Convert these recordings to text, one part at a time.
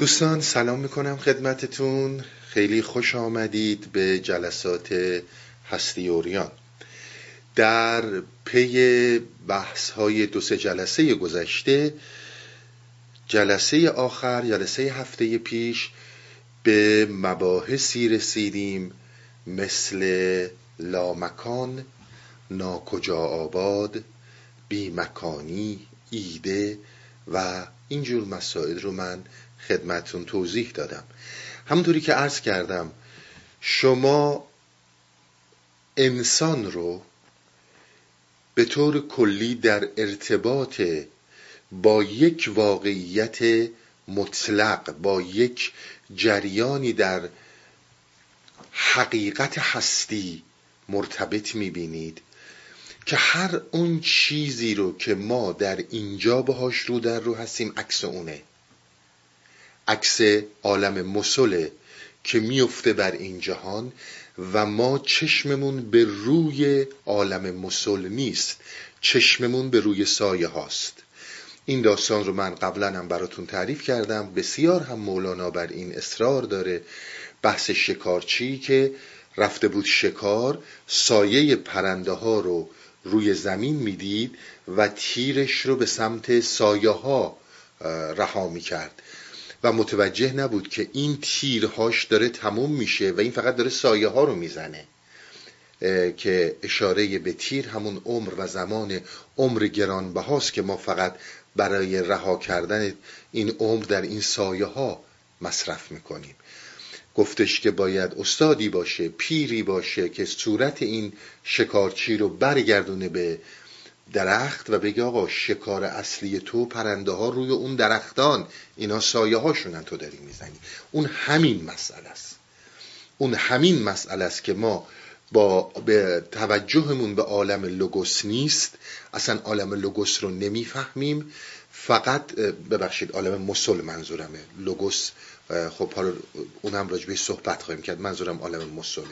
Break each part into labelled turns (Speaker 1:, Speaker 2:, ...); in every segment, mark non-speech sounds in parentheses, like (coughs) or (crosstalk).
Speaker 1: دوستان سلام می‌کنم خدمتتون. خیلی خوش آمدید به جلسات هستی اوریان. در پی بحث های دو سه جلسه گذشته جلسه آخر جلسه هفته پیش به مباحثی رسیدیم مثل لامکان ناکجا آباد بیمکانی ایده و اینجور مسائل رو من خدمتون توضیح دادم. همونطوری که عرض کردم شما انسان رو به طور کلی در ارتباط با یک واقعیت مطلق با یک جریانی در حقیقت هستی مرتبط می‌بینید که هر اون چیزی رو که ما در اینجا باهاش رو در رو هستیم عکس اونه. عکس عالم مسله که میفته بر این جهان و ما چشممون به روی عالم مسل نیست چشممون به روی سایه هاست. این داستان رو من قبلا هم براتون تعریف کردم. بسیار هم مولانا بر این اصرار داره. بحث شکارچی که رفته بود شکار سایه پرنده ها رو روی زمین می‌دید و تیرش رو به سمت سایه ها رها می‌کرد. و متوجه نبود که این تیرهاش داره تموم میشه و این فقط داره سایه ها رو می‌زنه که اشاره به تیر همون عمر و زمان عمر گرانبهاست که ما فقط برای رها کردن این عمر در این سایه ها مصرف می‌کنیم. گفتش که باید استادی باشه پیری باشه که صورت این شکارچی رو برگردونه به درخت و بگه آقا شکار اصلی تو پرنده ها روی اون درختان. اینا سایه هاشونن تو داری می‌زنی. اون همین مسئله است. اون همین مسئله است که ما با به توجهمون به عالم لوگوس نیست. اصلا عالم لوگوس رو نمی‌فهمیم. فقط ببخشید عالم مسل منظورمه. لوگوس خب حالا اونم راجبه صحبت خواهیم کرد. منظورم عالم مسله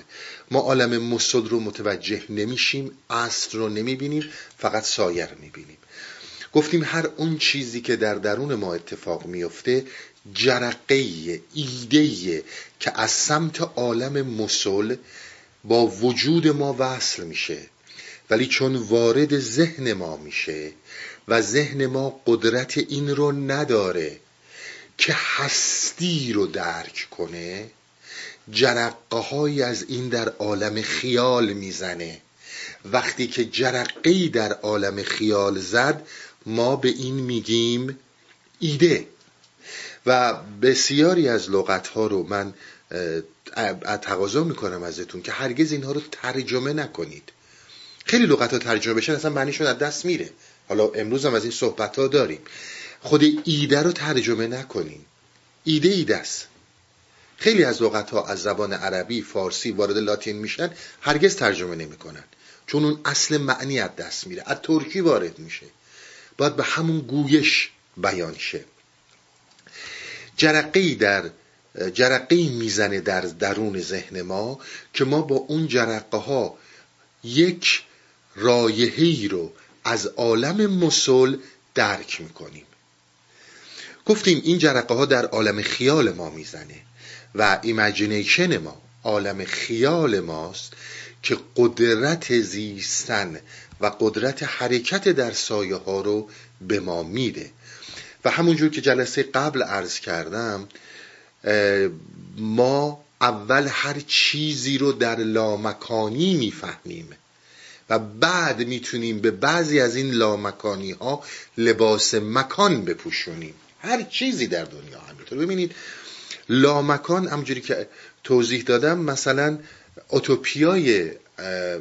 Speaker 1: ما عالم مسل رو متوجه نمیشیم اصل رو نمی‌بینیم فقط سایه رو می‌بینیم. گفتیم هر اون چیزی که در درون ما اتفاق میفته جرقه ایده که از سمت عالم مسل با وجود ما وصل میشه. ولی چون وارد ذهن ما میشه و ذهن ما قدرت این رو نداره که هستی رو درک کنه جرقه از این در عالم خیال می‌زنه. وقتی که جرقه در عالم خیال زد ما به این میگیم ایده. و بسیاری از لغت ها رو من تقاضا می‌کنم ازتون که هرگز اینها رو ترجمه نکنید. خیلی لغت ها ترجمه بشن اصلا معنیشون از دست میره. حالا امروز هم از این صحبت ها داریم. خود ایده رو ترجمه نکنیم ایده ایده است. خیلی از لغت ها از زبان عربی فارسی وارد لاتین میشن هرگز ترجمه نمی‌کنن. چون اون اصل معنی از دست میره از ترکی وارد میشه. باید به همون گویش بیان شه. جرقه در جرقه می‌زنه در درون ذهن ما که ما با اون جرقه ها یک رایحه‌ای رو از عالم مثل درک می‌کنیم. گفتیم این جرقه ها در عالم خیال ما می‌زنه و imagination ما عالم خیال ماست که قدرت زیستن و قدرت حرکت در سایه ها رو به ما میده. و همونجور که جلسه قبل عرض کردم ما اول هر چیزی رو در لامکانی می‌فهمیم و بعد می‌تونیم به بعضی از این لامکانی ها لباس مکان بپوشونیم. هر چیزی در دنیا همینطور. ببینید لامکان همجوری که توضیح دادم مثلا اوتوپیای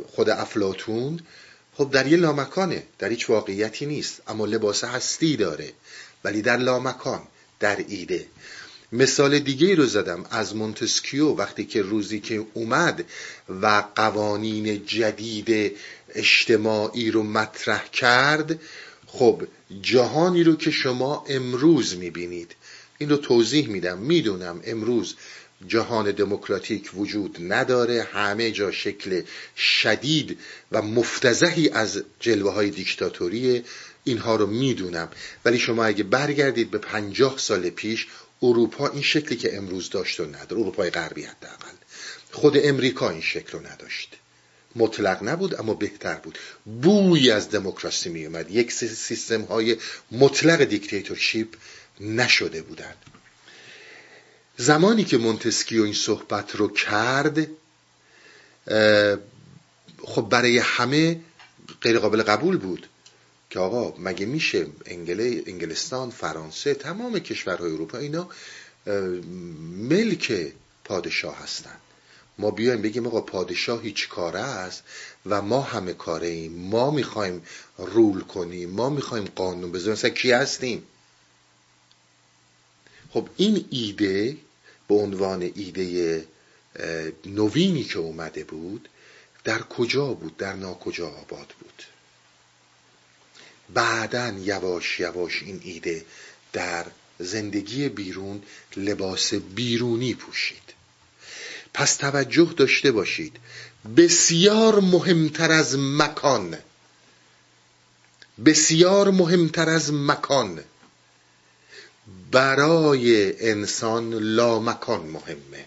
Speaker 1: خود افلاتون خب در یه لامکانه در هیچ واقعیتی نیست اما لباس هستی داره ولی در لامکان در ایده. مثال دیگه رو زدم از مونتسکیو وقتی که روزی که اومد و قوانین جدید اجتماعی رو مطرح کرد خب جهانی رو که شما امروز می‌بینید این رو توضیح میدم می‌دونم امروز جهان دموکراتیک وجود نداره همه جا شکل شدید و مفتزهی از جلوه های دیکتاتوری اینها رو می‌دونم. ولی شما اگه برگردید به پنجاه سال پیش اروپا این شکلی که امروز داشت و نداره اروپای غربی حداقل. خود امریکا این شکل رو نداشت. مطلق نبود اما بهتر بود. بوی از دموکراسی می اومد یک سیستم های مطلق دیکتاتورشیپ نشده بودن زمانی که مونتسکیو این صحبت رو کرد خب برای همه غیر قابل قبول بود که آقا مگه میشه انگلستان فرانسه تمام کشورهای اروپا اینا ملک پادشاه هستند ما بیایم بگیم آقا پادشاه هیچ کاره است و ما همه کاره ایم. ما می‌خوایم رول کنیم ما می‌خوایم قانون بذاریم مثلا کی هستیم؟ خب این ایده به عنوان ایده نوینی که اومده بود در کجا بود؟ در ناکجا آباد بود. بعدا یواش یواش این ایده در زندگی بیرون لباس بیرونی پوشید. پس توجه داشته باشید. بسیار مهمتر از مکان. بسیار مهمتر از مکان. برای انسان لامکان مهمه.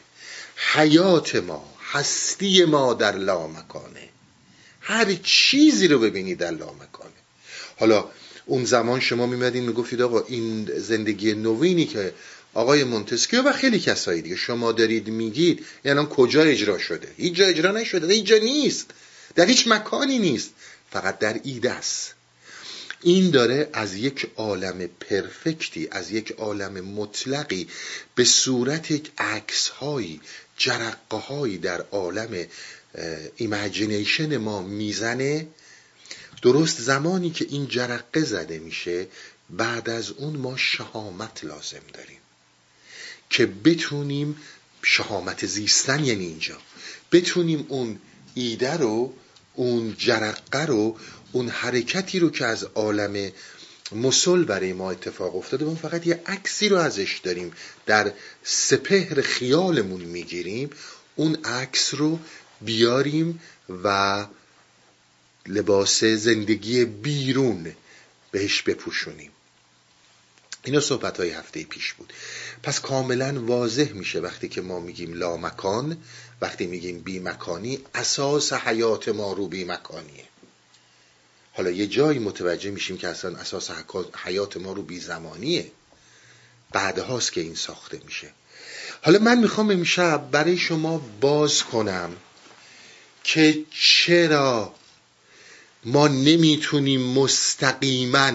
Speaker 1: حیات ما هستی ما در لامکانه. هر چیزی رو ببینید در لامکانه. حالا اون زمان شما میمدین می‌گفتید آقا این زندگی نوینی که آقای مونتسکیو و خیلی کسایی دیگه. شما دارید میگید یعنی کجا اجرا شده؟ هیچ جا اجرا نشده هیچ جا نیست. در هیچ مکانی نیست. فقط در ایده است. این داره از یک عالم perfect ی از یک عالم مطلقی به صورت یک عکس هایی جرقه هایی در عالم imagination ما می‌زنه. درست زمانی که این جرقه زده میشه بعد از اون ما شهامت لازم داریم. که بتونیم شهامت زیستن یعنی اینجا. بتونیم اون ایده رو اون جرقه رو اون حرکتی رو که از عالم مسل برای ما اتفاق افتاده اون فقط یه عکسی رو ازش داریم. در سپهر خیالمون می‌گیریم اون عکس رو بیاریم و لباس زندگی بیرون بهش بپوشونیم. اینا صحبت های هفته پیش بود. پس کاملا واضح میشه وقتی که ما میگیم لامکان وقتی میگیم بی مکانی اساس حیات ما رو بی مکانیه. حالا یه جایی متوجه میشیم که اصلا اساس حیات ما رو بی زمانیه. بعد هاست که این ساخته میشه. حالا من می‌خوام امشب برای شما باز کنم که چرا ما نمی‌تونیم مستقیما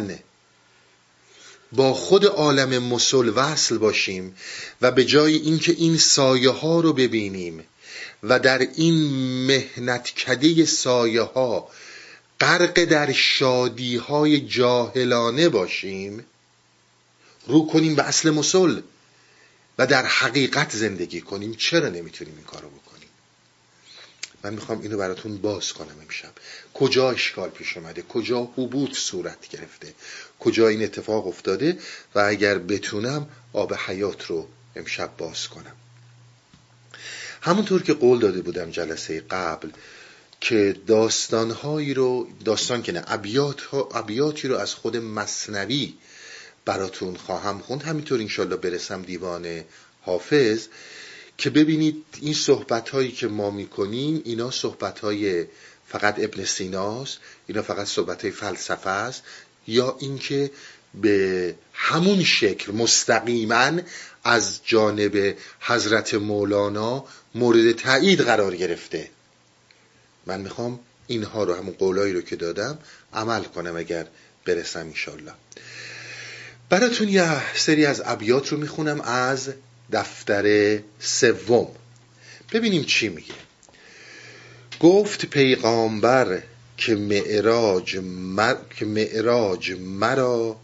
Speaker 1: با خود عالم مسل وصل باشیم و به جای اینکه این سایه ها رو ببینیم و در این مهنت کده سایه ها غرق در شادی های جاهلانه باشیم رو کنیم به اصل مسل و در حقیقت زندگی کنیم. چرا نمی‌تونیم این کارو بکنیم؟ من می‌خوام اینو براتون باز کنم امشب. کجا اشکال پیش اومده؟ کجا حبوط صورت گرفته؟ کجا این اتفاق افتاده و اگر بتونم آب حیات رو امشب باز کنم. همونطور که قول داده بودم جلسه قبل که داستانهایی رو داستان که نه ابیاتی رو از خود مصنوی براتون خواهم خوند. همینطور انشالله برسم دیوان حافظ که ببینید این صحبت هایی که ما می‌کنیم اینا صحبت های فقط ابن سیناست اینا فقط صحبت های فلسفه است. یا اینکه به همون شکل مستقیما از جانب حضرت مولانا مورد تایید قرار گرفته. من می‌خوام اینها رو همون قولایی رو که دادم عمل کنم اگر برسم انشالله براتون یه سری از ابیات رو می‌خونم از دفتر سوم. ببینیم چی میگه. گفت پیغامبر که معراج, مر... که معراج مرا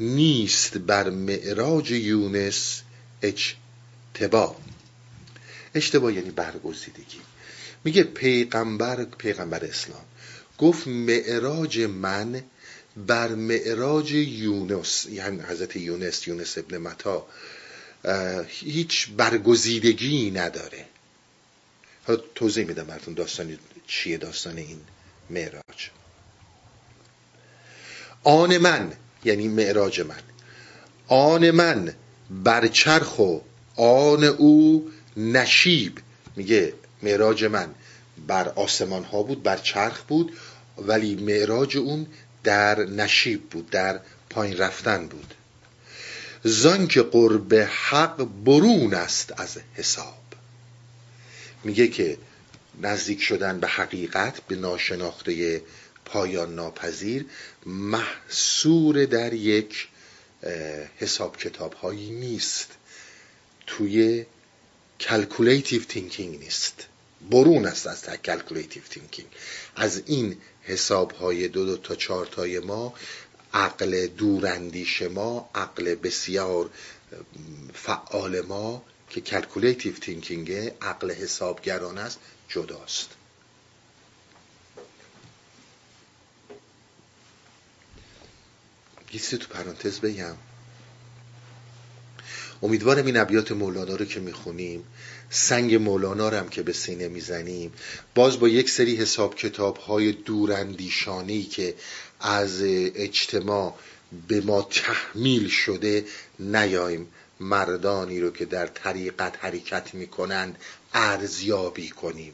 Speaker 1: نیست بر معراج یونس اجتبا. اشتباه یعنی برگزیدگی. میگه پیغمبر پیغمبر اسلام. گفت معراج من بر معراج یونس یعنی حضرت یونس یونس ابن متا هیچ برگزیدگی نداره. حالا توضیح میدم براتون داستان چیه داستان این. معراج. آن من یعنی معراج من. آن من برچرخ و آن او نشیب. میگه معراج من. بر آسمان ها بود بر چرخ بود ولی معراج اون در نشیب بود در پایین رفتن بود. زان که قرب حق برون است از حساب. میگه که نزدیک شدن به حقیقت به ناشناخته پایان ناپذیر محصور در یک حساب کتاب هایی نیست. توی calculative thinking نیست. برون است از calculative thinking از این حساب های دو دو تا چهار تای ما عقل دوراندیش ما عقل بسیار فعال ما که calculative thinking عقل حسابگران است جداست. یه تو پرانتز بگم. امیدوارم این ابیات مولانا رو که می‌خونیم سنگ مولانا رو هم که به سینه می‌زنیم باز با یک سری حساب کتاب های دوراندیشانی که از اجتماع به ما تحمیل شده نیایم. مردانی رو که در طریقت حرکت می‌کنند ارزیابی کنیم.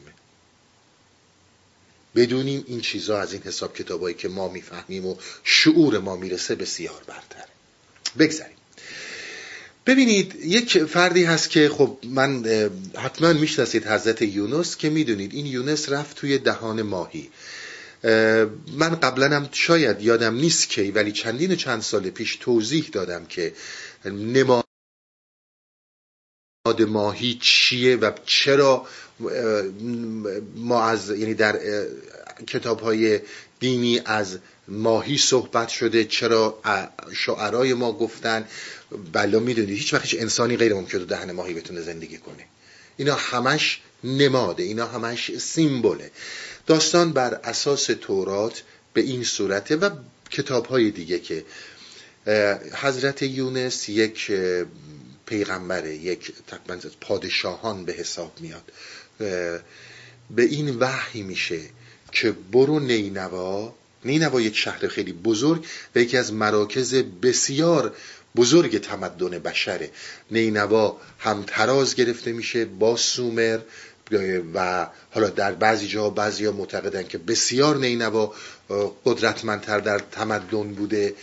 Speaker 1: بدونیم این چیزها از این حساب کتابایی که ما می‌فهمیم و شعور ما می‌رسه بسیار برتره بگذاریم. ببینید یک فردی هست که خب من حتما می‌شناسید حضرت یونس که می‌دونید این یونس رفت توی دهان ماهی. من قبلا هم شاید یادم نیست کی ولی چندین چند سال پیش توضیح دادم که ماهی چیه و چرا ما از یعنی در کتاب های دینی از ماهی صحبت شده چرا شعرای ما گفتن. بلا می‌دونید هیچ وقت انسانی غیر ممکن تو دهن ماهی بتونه زندگی کنه. اینا همش نماده اینا همش سیمبله. داستان بر اساس تورات به این صورته و کتاب های دیگه که حضرت یونس یک پیغمبره یک تقریبا پادشاهان به حساب میاد. به این وحی میشه که برو نینوا. نینوا یک شهر خیلی بزرگ و یکی از مراکز بسیار بزرگ تمدن بشره. نینوا هم تراز گرفته میشه با سومر و حالا در بعضی جاها بعضی ها معتقدن که بسیار نینوا قدرتمندتر در تمدن بوده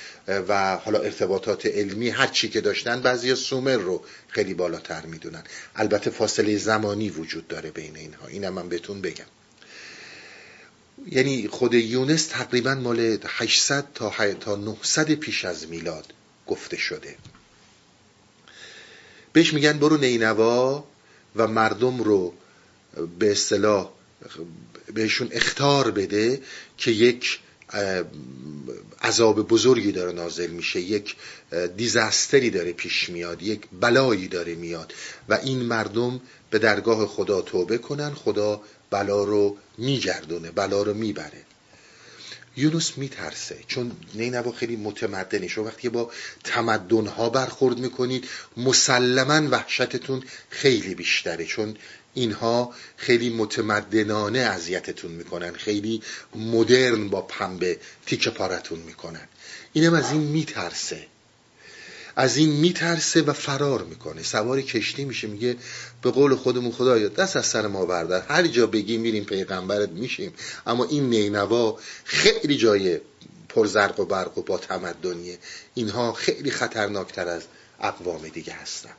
Speaker 1: و حالا ارتباطات علمی هر چی که داشتن بعضی سومر رو خیلی بالاتر می‌دونن. البته فاصله زمانی وجود داره بین اینها. اینم من بهتون بگم. یعنی خود یونس تقریبا مال 800 تا تا 900 پیش از میلاد گفته شده. بهش میگن برو نینوا و مردم رو به اصطلاح بهشون اختار بده که یک عذاب بزرگی داره نازل میشه یک دیزاستری داره پیش میاد یک بلایی داره میاد و این مردم به درگاه خدا توبه کنن خدا بلا رو میگردونه بلا رو می‌بره. یونس میترسه چون نینوا خیلی متمدنه. شما وقتی با تمدنها برخورد می‌کنید مسلما وحشتتون خیلی بیشتره چون اینها خیلی متمدنانه اذیتتون می‌کنن خیلی مدرن با پنبه تیکه پارتون می‌کنن. اینم از این میترسه. از این میترسه و فرار می‌کنه. سوار کشتی میشه میگه به قول خودمون خدایا دست از سر ما بردار. هر جا بگی میریم پیغمبرت میشیم. اما این نینوا خیلی جای پرزرق و برق و با تمدنیه. اینها خیلی خطرناکتر از اقوام دیگه هستن.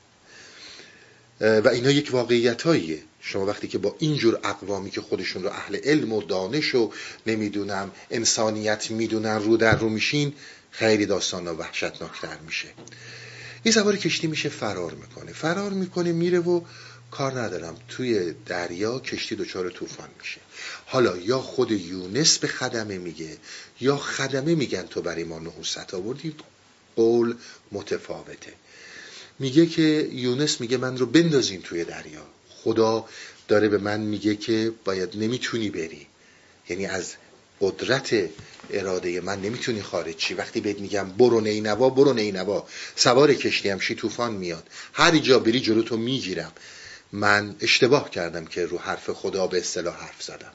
Speaker 1: و اینا یک واقعیتاییه. شما وقتی که با اینجور اقوامی که خودشون رو اهل علم و دانش و نمی‌دونم انسانیت می‌دونن رو در رو میشین خیلی داستان و وحشتناکتر میشه. این سوار کشتی میشه فرار می‌کنه. فرار می‌کنه میره و کار ندارم. توی دریا کشتی دچار طوفان میشه. حالا یا خود یونس به خدمه میگه یا خدمه میگن تو برای ما نحوست آوردی قول متفاوته. میگه که یونس میگه من رو بندازین توی دریا. خدا داره به من میگه که باید نمی‌تونی بری. یعنی از قدرت اراده من نمی‌تونی خارج چی وقتی بهت میگم برو نینوا برو نینوا. سوار کشتی هم شی طوفان میاد. هر جا بری جلو تو می‌گیرم. من اشتباه کردم که رو حرف خدا به اصطلاح حرف زدم.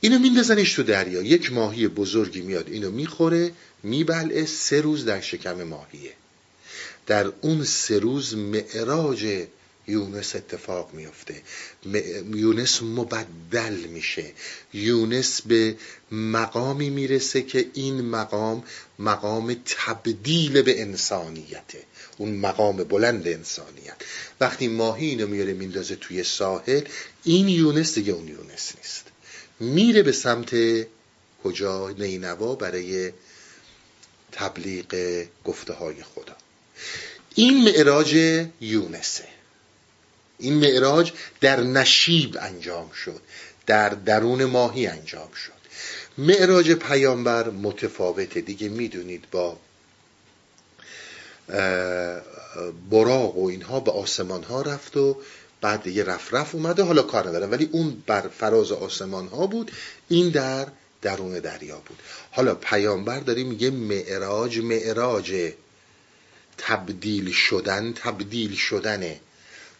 Speaker 1: اینو میندازنش تو دریا. یک ماهی بزرگی میاد. اینو می‌خوره میبلعه سه روز در شکم ماهیه. در اون سه روز معراج یونس اتفاق میفته یونس مبدل میشه. یونس به مقامی می‌رسه که این مقام مقام تبدیل به انسانیته اون مقام بلند انسانیت. وقتی ماهی اینو میاره میندازه توی ساحل این یونس دیگه اون یونس نیست. میره به سمت کجا؟ نینوا برای تبلیغ گفته های خدا. این معراج یونسه. این معراج در نشیب انجام شد. در درون ماهی انجام شد. معراج پیامبر متفاوته. دیگه می‌دونید با براق و اینها به آسمان ها رفت و بعد دیگه رف رف اومده حالا کار ندارم. ولی اون بر فراز آسمان ها بود. این در درون دریا بود. حالا پیامبر داره میگه معراج معراج تبدیل شدن تبدیل شدنه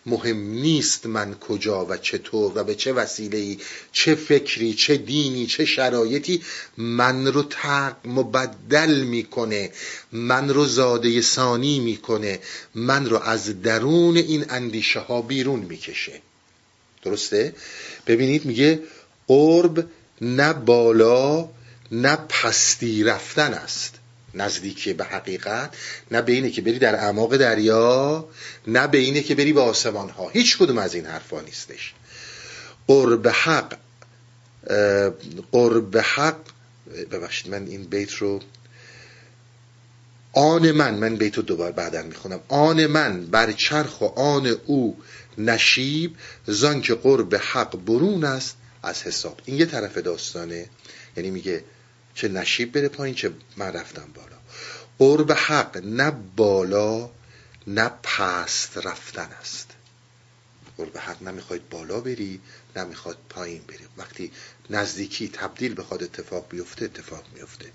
Speaker 1: مهم نیست من کجا و چطور و به چه وسیله چه فکری چه دینی چه شرایطی من رو تق مبدل می‌کنه من رو زاده ثانی می‌کنه من رو از درون این اندیشه ها بیرون می‌کشه. درسته؟ ببینید میگه قرب نه بالا نه پستی رفتن است. نزدیکی به حقیقت نه به اینه که بری در اعماق دریا نه به اینه که بری به آسمان ها هیچ کدوم از این حرفا نیستش. قرب حق قرب حق ببخشید من این بیت رو آن من من بیت رو دوبار بعدا می‌خونم. آن من بر چرخ و آن او نشیب زان که قرب حق برون است از حساب. این یه طرف داستانه. یعنی میگه چه نشیب بره پایین چه من رفتم بالا. قرب حق نه بالا نه پست رفتن است. قرب حق نمی‌خواید بالا بری نمی‌خواد پایین بری. وقتی نزدیکی تبدیل بخواد اتفاق بیفته اتفاق میفته.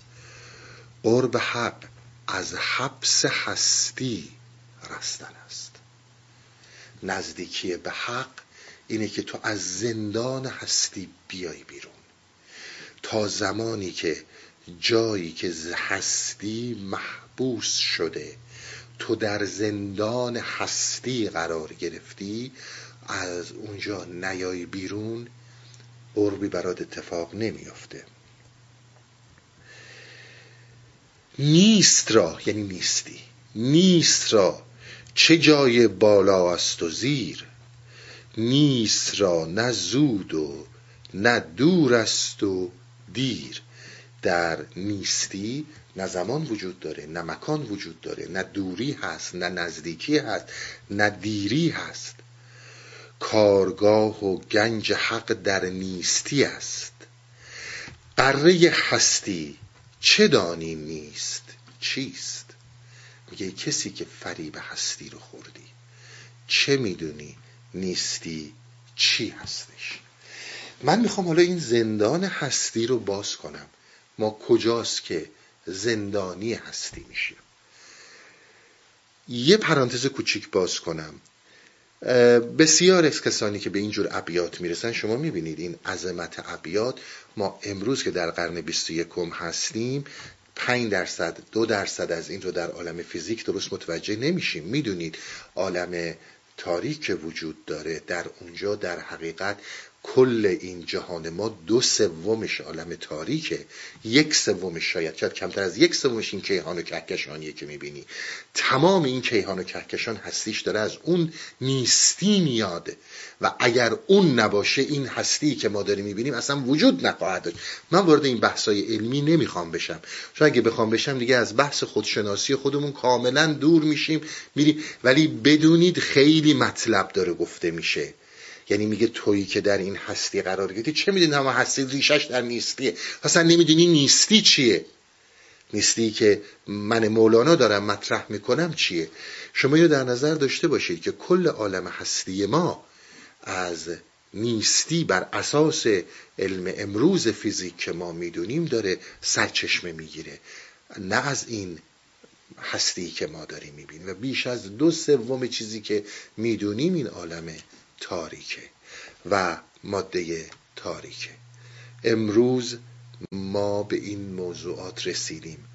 Speaker 1: قرب حق از حبس هستی رستن است. نزدیکی به حق اینه که تو از زندان هستی بیای بیرون. تا زمانی که جایی که هستی محبوس شده. تو در زندان هستی قرار گرفتی. از اونجا نیای بیرون. قربی برات اتفاق نمیافته. نیست را یعنی نیستی. نیست را. چه جای بالا است و زیر؟ نیست را نه زود و نه دور است و دیر. در نیستی نه زمان وجود داره نه مکان وجود داره نه دوری هست نه نزدیکی هست نه دیری هست. کارگاه و گنج حق در نیستی است. قره هستی چه دانی نیست؟ چیست؟ میگه کسی که فریب هستی رو خوردی چه می‌دونی نیستی چی هستش؟ من می‌خوام حالا این زندان هستی رو باز کنم. ما کجاست که زندانی هستی میشیم. یه پرانتز کوچیک باز کنم. بسیار از کسانی که به اینجور ابیات می‌رسن شما می‌بینید این عظمت ابیات. ما امروز که در قرن 21 هستیم 5 درصد دو درصد از این رو در عالم فیزیک درست متوجه نمیشیم. می‌دونید عالم تاریک وجود داره. در اونجا در حقیقت کل این جهان ما دو سومش عالم تاریکه. یک سومش شاید شاید کمتر از یک سومش این کیهان و کهکشانیه که می‌بینی. تمام این کیهان و کهکشان هستیش داره از اون نیستی میاد. و اگر اون نباشه این هستی که ما داریم می‌بینیم اصلا وجود نخواهد داشت. من وارد این بحثای علمی نمی‌خوام بشم. چون اگه بخوام بشم دیگه از بحث خودشناسی خودمون کاملا دور میشیم میریم. ولی بدونید خیلی مطلب داره گفته میشه. یعنی میگه تویی که در این هستی قرار گرفتی. چه می‌دونی اما هستی ریشش در نیستیه؟ اصلا نمی‌دونی نیستی چیه؟ نیستی که من مولانا دارم مطرح می‌کنم چیه؟ شما اینو در نظر داشته باشید که کل عالم هستی ما از نیستی بر اساس علم امروز فیزیک که ما می‌دونیم داره سرچشمه می‌گیره. نه از این هستی که ما داریم می‌بینیم و بیش از دو سوم چیزی که می‌دونیم این عالمه. تاریکه و ماده تاریکه. امروز ما به این موضوعات رسیدیم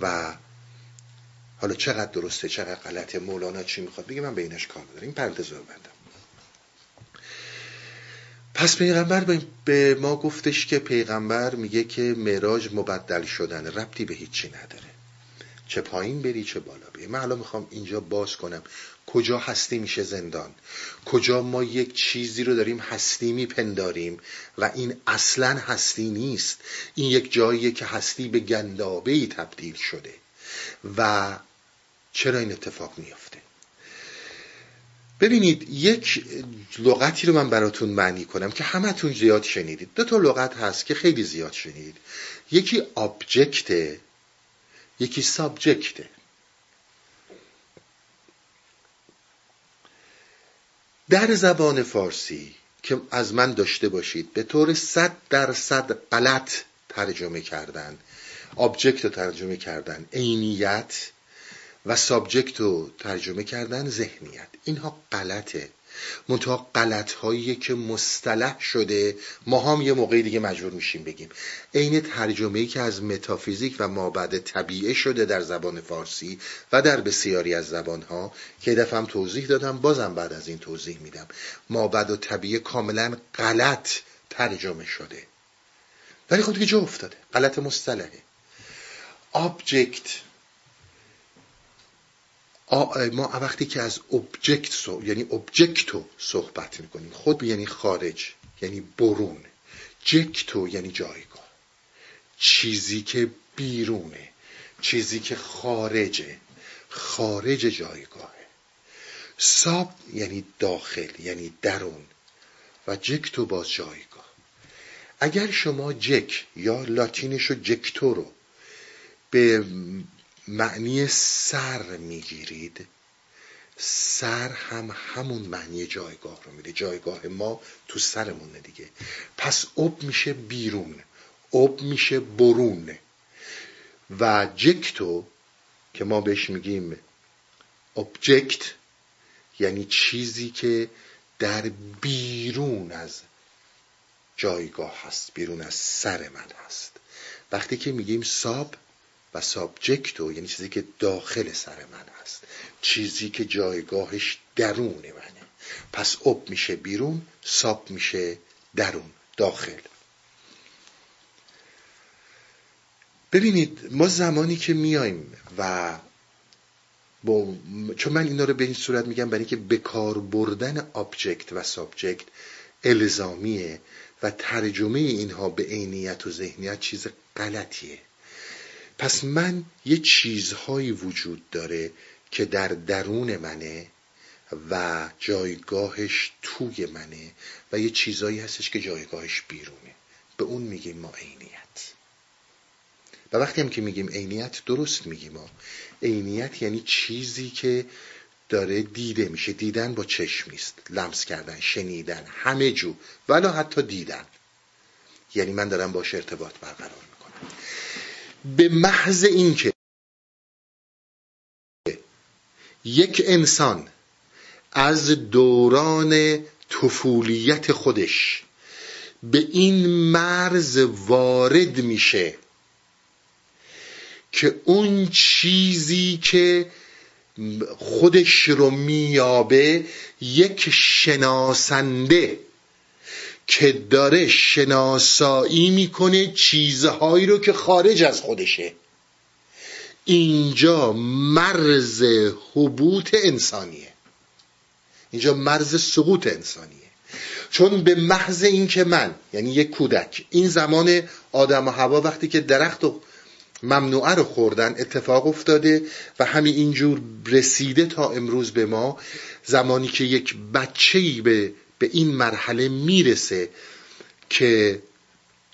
Speaker 1: و حالا چقدر درسته چقدر غلطه مولانا چی می‌خواد بگه من بینش کار ندارم. این پرده رو بندم پس پیغمبر به ما گفتش که پیغمبر میگه که معراج مبدل شدن ربطی به هیچی نداره. چه پایین بری چه بالا بری. من الان می‌خوام اینجا باز کنم. کجا هستی میشه زندان. کجا ما یک چیزی رو داریم هستی میپنداریم و این اصلا هستی نیست. این یک جاییه که هستی به گندابه ای تبدیل شده. و چرا این اتفاق میافته؟ ببینید یک لغتی رو من براتون معنی کنم که همتون زیاد شنیدید. دو تا لغت هست که خیلی زیاد شنیدید. یکی آبجکته یکی سابجکته در زبان فارسی که از من داشته باشید به طور صد درصد غلط ترجمه کردن object رو ترجمه کردن عینیت و subject رو ترجمه کردن ذهنیت. اینها غلطه. منتها غلط هایی که مصطلح شده. ما هم یه موقعی دیگه مجبور میشیم بگیم. عین ترجمه ای که از متافیزیک و مابعدالطبیعه شده در زبان فارسی و در بسیاری از زبان ها که دفعه توضیح دادم بازم بعد از این توضیح میدم. مابعدالطبیعه کاملا غلط ترجمه شده. ولی خب دیگه جا افتاده. غلط مصطلحه. object ما وقتی که از object یعنی objecto صحبت می‌کنیم خود یعنی خارج یعنی برون. jecto یعنی جایگاه. چیزی که بیرونه چیزی که خارجه خارج جایگاهه. ساب یعنی داخل یعنی درون. و جکتو باز جایگاه. اگر شما جک یا لاتینشو جکتو رو به معنی سر می‌گیرید. سر هم همون معنی جایگاه رو میده. جایگاه ما تو سرمونه دیگه. پس اب میشه بیرون. اب میشه برون. و جکتو که ما بهش میگیم ابجکت یعنی چیزی که در بیرون از جایگاه هست بیرون از سر من هست. وقتی که میگیم ساب و سابجکتو یعنی چیزی که داخل سر من هست. چیزی که جایگاهش درون منه. پس اب میشه بیرون ساب میشه درون داخل. ببینید ما زمانی که میایم و با... چون من اینا رو به این صورت میگم برای اینکه به کار بردن object و subject الزامیه و ترجمه اینها به عینیت و ذهنیت چیز غلطیه. پس من یه چیزهایی وجود داره که در درون منه و جایگاهش توی منه و یه چیزهایی هستش که جایگاهش بیرونه. به اون میگیم ما عینیت. و وقتی هم که میگیم عینیت درست میگیم ما. عینیت یعنی چیزی که داره دیده میشه. دیدن با چشم نیست. لمس کردن شنیدن همه جو. ولی حتی دیدن. یعنی من دارم باش ارتباط برقرار می‌کنم. به محض اینکه یک انسان از دوران طفولیت خودش به این مرز وارد میشه که اون چیزی که خودش رو میابه یک شناسنده که داره شناسایی می‌کنه چیزهایی رو که خارج از خودشه. اینجا مرز حبوط انسانیه. اینجا مرز سقوط انسانیه. چون به محض این که من یعنی یک کودک این زمان آدم و هوا وقتی که درخت و ممنوعه رو خوردن اتفاق افتاده و همین اینجور رسیده تا امروز به ما زمانی که یک بچه‌ای به به این مرحله می‌رسه که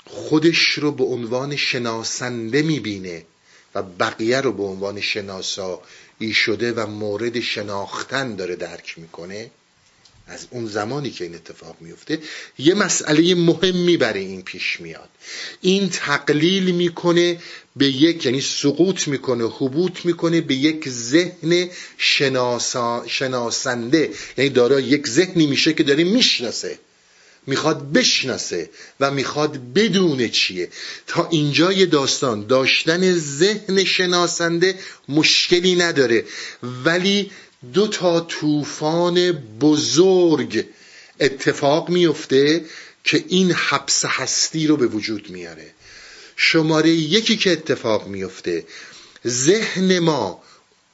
Speaker 1: خودش رو به عنوان شناسنده می‌بینه و بقیه رو به عنوان شناسایی شده و مورد شناختن داره درک می‌کنه. از اون زمانی که این اتفاق میفته یه مسئله مهمی برای این پیش میاد. این تقلیل می‌کنه به یک یعنی سقوط می‌کنه حبوط می‌کنه به یک ذهن شناسا، شناسنده. یعنی دارای یک ذهنی میشه که داره می‌شناسه می‌خواد بشناسه و می‌خواد بدونه چیه. تا اینجا یه داستان. داشتن ذهن شناسنده مشکلی نداره. ولی دو تا طوفان بزرگ اتفاق میفته که این حبس هستی رو به وجود میاره. شماره یکی که اتفاق میفته ذهن ما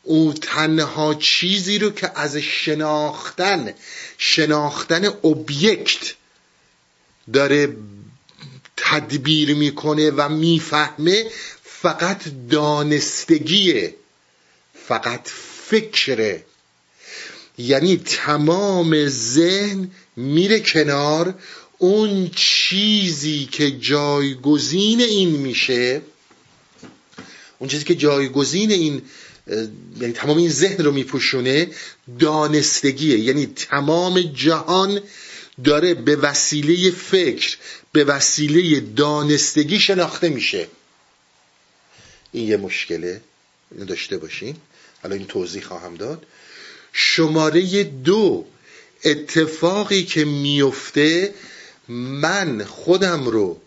Speaker 1: او تنها چیزی رو که از شناختن شناختن اوبیکت داره تدبیر می‌کنه و می‌فهمه فقط دانستگیه فقط فکره. یعنی تمام ذهن میره کنار اون چیزی که جایگزین این میشه اون چیزی که جایگزین این یعنی تمام این ذهن رو میپوشونه دانستگیه. یعنی تمام جهان داره به وسیله فکر به وسیله دانستگی شناخته میشه. این یه مشکله اینو داشته باشین. حالا این توضیح خواهم داد. شماره دو اتفاقی که میفته من خودم رو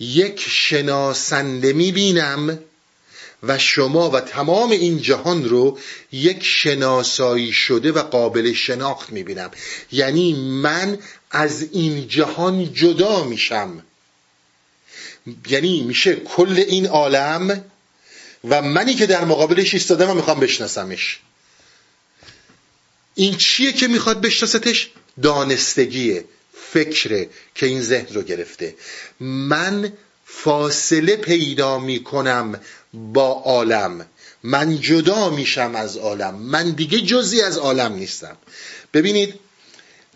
Speaker 1: یک شناسنده می‌بینم و شما و تمام این جهان رو یک شناسایی شده و قابل شناخت می‌بینم. یعنی من از این جهان جدا میشم. یعنی میشه کل این عالم و منی که در مقابلش ایستادم و می‌خوام بشناسمش. این چیه که می‌خواد بشناستش؟ دانستگیه فکره که این ذهن رو گرفته. من فاصله پیدا می‌کنم با عالم. من جدا میشم از عالم. من دیگه جزی از عالم نیستم. ببینید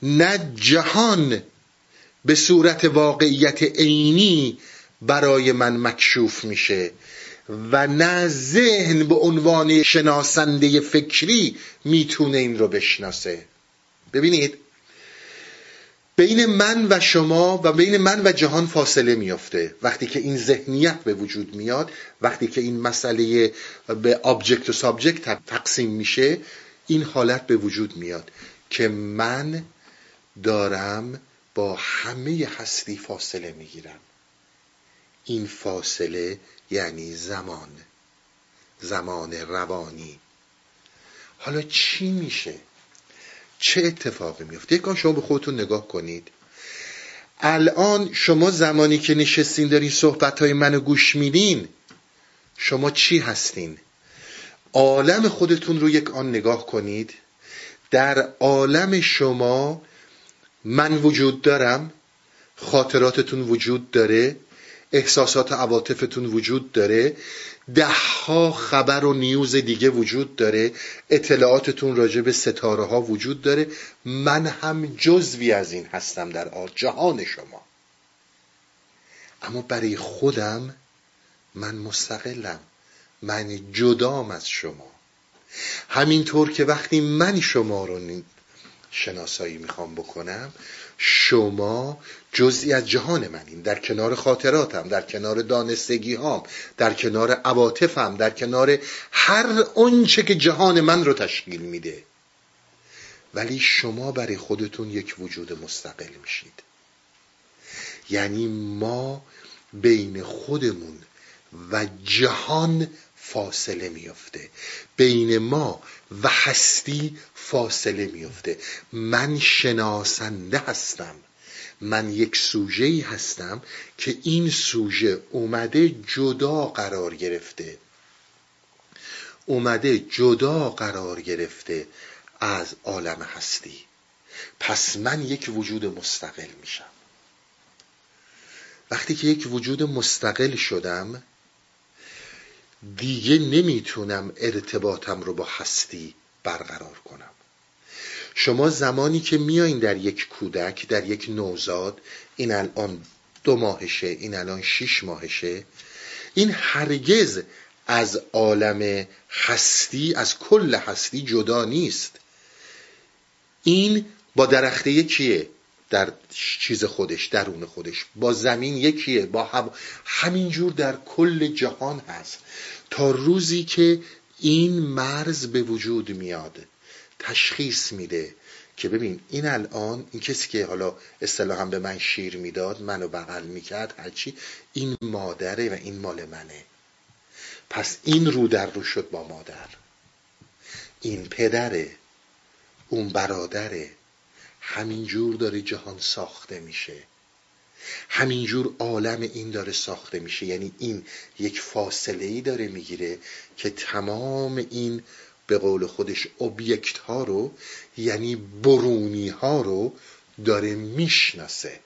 Speaker 1: نه جهان به صورت واقعیت عینی برای من مکشوف میشه. و نه ذهن به عنوان شناسنده فکری می‌تونه این رو بشناسه. ببینید بین من و شما و بین من و جهان فاصله میافته. وقتی که این ذهنیت به وجود میاد وقتی که این مسئله به object و subject تقسیم میشه این حالت به وجود میاد که من دارم با همه هستی فاصله می‌گیرم. این فاصله یعنی زمان زمان روانی. حالا چی میشه؟ چه اتفاقی میفته؟ یکان شما به خودتون نگاه کنید. الان شما زمانی که نشستین دارین صحبت های منو گوش میدین شما چی هستین؟ عالم خودتون رو یک آن نگاه کنید. در عالم شما من وجود دارم خاطراتتون وجود داره. احساسات عواطفتون وجود داره. ده ها خبر و نیوز دیگه وجود داره. اطلاعاتتون راجع به ستاره ها وجود داره. من هم جزوی از این هستم در جهان شما. اما برای خودم من مستقلم. من جدام از شما. همینطور که وقتی من شما رو شناسایی می‌خوام بکنم شما جزئی از جهان منین. در کنار خاطراتم در کنار دانستگی هام در کنار عواطفم در کنار هر اونچه که جهان من رو تشکیل میده. ولی شما برای خودتون یک وجود مستقل میشید. یعنی ما بین خودمون و جهان فاصله میفته بین ما و هستی فاصله میفته من شناسنده هستم. من یک سوژه هستم که این سوژه اومده جدا قرار گرفته. اومده جدا قرار گرفته از عالم هستی. پس من یک وجود مستقل میشم. وقتی که یک وجود مستقل شدم دیگه نمی‌تونم ارتباطم رو با هستی برقرار کنم. شما زمانی که میایین در یک کودک در یک نوزاد این الان دو ماهشه این الان شیش ماهشه این هرگز از عالم هستی از کل هستی جدا نیست. این با درخته یکیه در چیز خودش درون خودش. با زمین یکیه با هم همینجور در کل جهان هست. تا روزی که این مرز به وجود میاد. تشخیص میده که ببین این الان این کسی که حالا اصطلاحا به من شیر می‌داد منو بغل می‌کرد هرچی این مادره و این مال منه. پس این رو در رو شد با مادر. این پدره اون برادره همینجور داره جهان ساخته میشه. همینجور عالم این داره ساخته میشه. یعنی این یک فاصله ای داره می‌گیره که تمام این به قول خودش اوبیکت ها رو یعنی برونی ها رو داره می‌شناسه.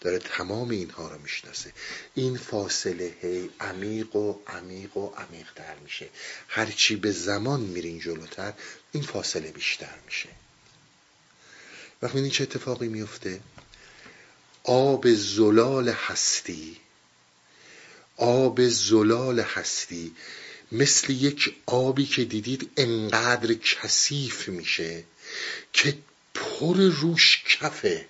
Speaker 1: داره تمام اینها رو می‌شناسه. این فاصله هی عمیق و عمیق و عمیق تر میشه هرچی به زمان میرین جلوتر این فاصله بیشتر میشه. وقتی چه اتفاقی میفته آب زلال هستی آب زلال هستی مثل یک آبی که دیدید انقدر کثیف میشه که پر روش کفه.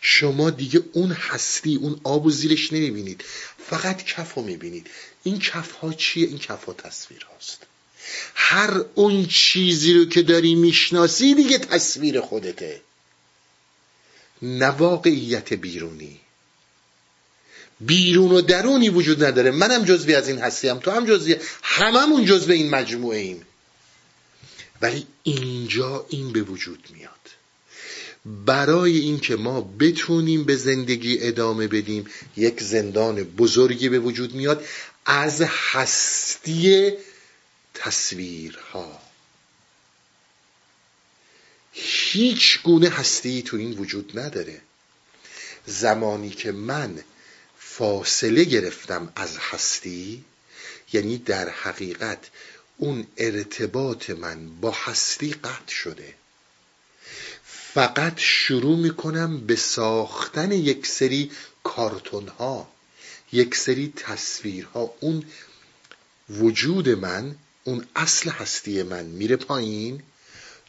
Speaker 1: شما دیگه اون هستی اون آب و زیرش نمی‌بینید فقط کف رو می‌بینید. این کف ها چیه؟ این کف ها تصویر هاست. هر اون چیزی رو که داری می‌شناسی دیگه تصویر خودته. نه واقعیت بیرونی. بیرون و درونی وجود نداره. منم جزوی از این هستیم تو هم جزوی هممون جزو این مجموعه ایم ولی اینجا این به وجود میاد. برای اینکه ما بتونیم به زندگی ادامه بدیم یک زندان بزرگی به وجود میاد از هستی تصویرها. هیچ گونه هستی تو این وجود نداره. زمانی که من فاصله گرفتم از هستی یعنی در حقیقت اون ارتباط من با هستی قطع شده. فقط شروع می‌کنم به ساختن یک سری کارتون ها یک سری تصویرها. اون وجود من اون اصل هستی من میره پایین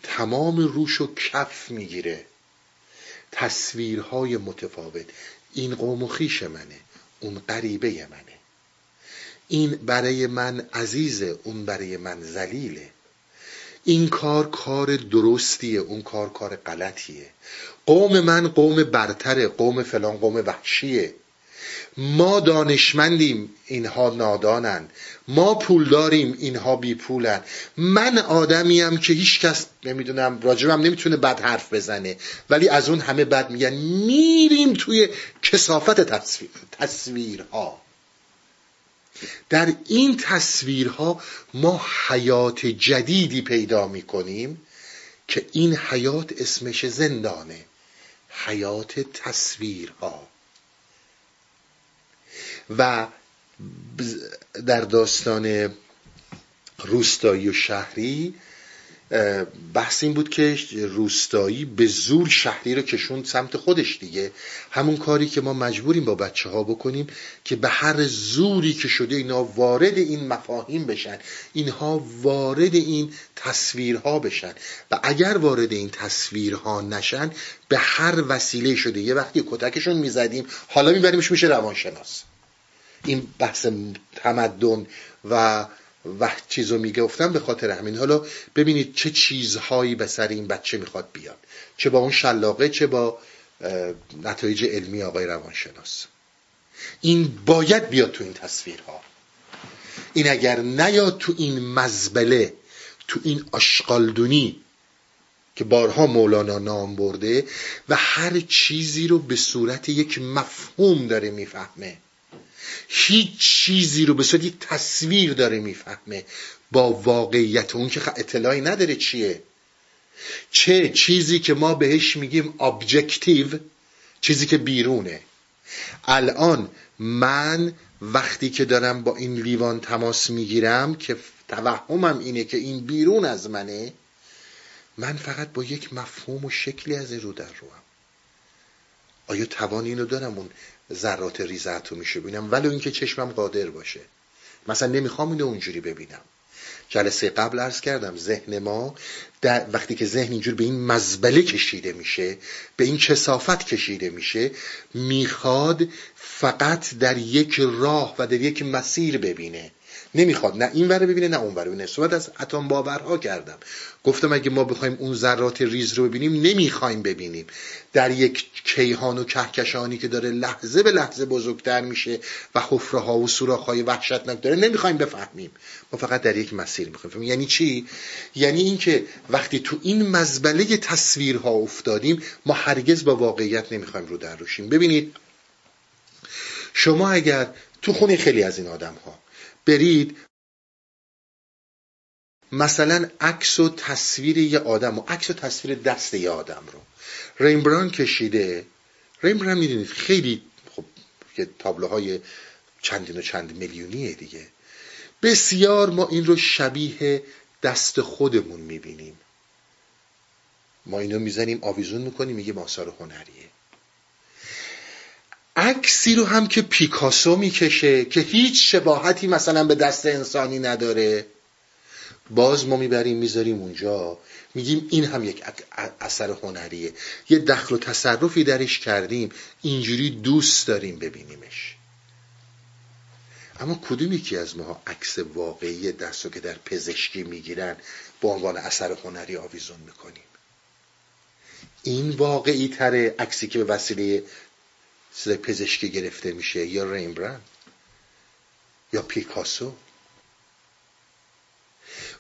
Speaker 1: تمام روش و کف می‌گیره. تصویرهای متفاوت. این قوم و خیش منه. اون غریبه منه. این برای من عزیزه اون برای من زلیله این کار کار درستیه اون کار کار غلطیه. قوم من قوم برتره قوم فلان قوم وحشیه. ما دانشمندیم اینها نادانن. ما پول داریم اینها بی پولن. من آدمیم که هیچ کس نمی‌دونم راجبم نمی‌تونه بد حرف بزنه. ولی از اون همه بد میگن. میریم توی کسافت تصویر تصویرها. در این تصویرها ما حیات جدیدی پیدا می‌کنیم که این حیات اسمش زندانه. حیات تصویرها. و در داستان روستایی و شهری بحث این بود که روستایی به زور شهری رو کشوند سمت خودش دیگه. همون کاری که ما مجبوریم با بچه ها بکنیم که به هر زوری که شده اینا وارد این مفاهیم بشن. اینها وارد این تصویرها بشن. و اگر وارد این تصویرها نشن به هر وسیله شده. یه وقتی کتکشون می‌زدیم حالا میبریمش میشه روانشناس. این بحث تمدن و و چیزو می‌گفتم به خاطر همین. حالا ببینید چه چیزهایی به سر این بچه می‌خواد بیاد. چه با اون شلاقه چه با نتایج علمی آقای روانشناس. این باید بیاد تو این تصویرها. این اگر نیاد تو این مزبله تو این آشقالدونی که بارها مولانا نام برده و هر چیزی رو به صورت یک مفهوم داره می‌فهمه. هیچ چیزی رو به صورت یک تصویر داره می‌فهمه. با واقعیت اون که اطلاعی نداره چیه. چه چیزی که ما بهش میگیم ابجکتیو چیزی که بیرونه. الان من وقتی که دارم با این لیوان تماس می‌گیرم که توهمم اینه که این بیرون از منه من فقط با یک مفهوم و شکلی از این رو در روم. آیا توان اینو دارم؟ اون ذرات ریزت رو میشه ببینم ولو اینکه چشمم قادر باشه. مثلا نمی‌خوام اینو اونجوری ببینم. جلسه قبل عرض کردم ذهن ما در وقتی که ذهن اینجور به این مزبله کشیده میشه به این کسافت کشیده میشه می‌خواد فقط در یک راه و در یک مسیر ببینه. نمی‌خواد نه این وره ببینه نه اون وره ببینه. صحبت از اتم باورها کردم. گفتم اگه ما بخوایم اون ذرات ریز رو ببینیم نمی‌خوایم ببینیم. در یک کیهان و کهکشانی که داره لحظه به لحظه بزرگتر میشه و حفره ها و سوراخ های وحشتناک داره نمی‌خوایم بفهمیم. ما فقط در یک مسیر می‌خوایم یعنی چی؟ یعنی اینکه وقتی تو این مزبله تصویرها افتادیم ما هرگز با واقعیت نمی‌خوایم رو در روشیم ببینید شما اگر تو خونه خیلی از این آدم ها برید. مثلا عکس و تصویر یه آدم و عکس و تصویر دست یه آدم رو. ریمبران کشیده. ریمبران می‌دونید خیلی خب که تابلوهای چندین و چند میلیونیه دیگه. بسیار ما این رو شبیه دست خودمون می‌بینیم. ما اینو می‌زنیم آویزون می‌کنیم میگه آثار هنریه. عکسی رو هم که پیکاسو می‌کشه که هیچ شباهتی مثلا به دست انسانی نداره. باز ما می‌بریم می‌ذاریم اونجا. میگیم این هم یک اثر هنریه. یه دخل و تصرفی درش کردیم. اینجوری دوست داریم ببینیمش. اما کدوم یکی از ماها عکس واقعی دست رو که در پزشکی می‌گیرن به عنوان اثر هنری آویزون می‌کنیم؟ این واقعی تره عکسی که به وسیله پزشکی گرفته میشه یا ریمبرند یا پیکاسو.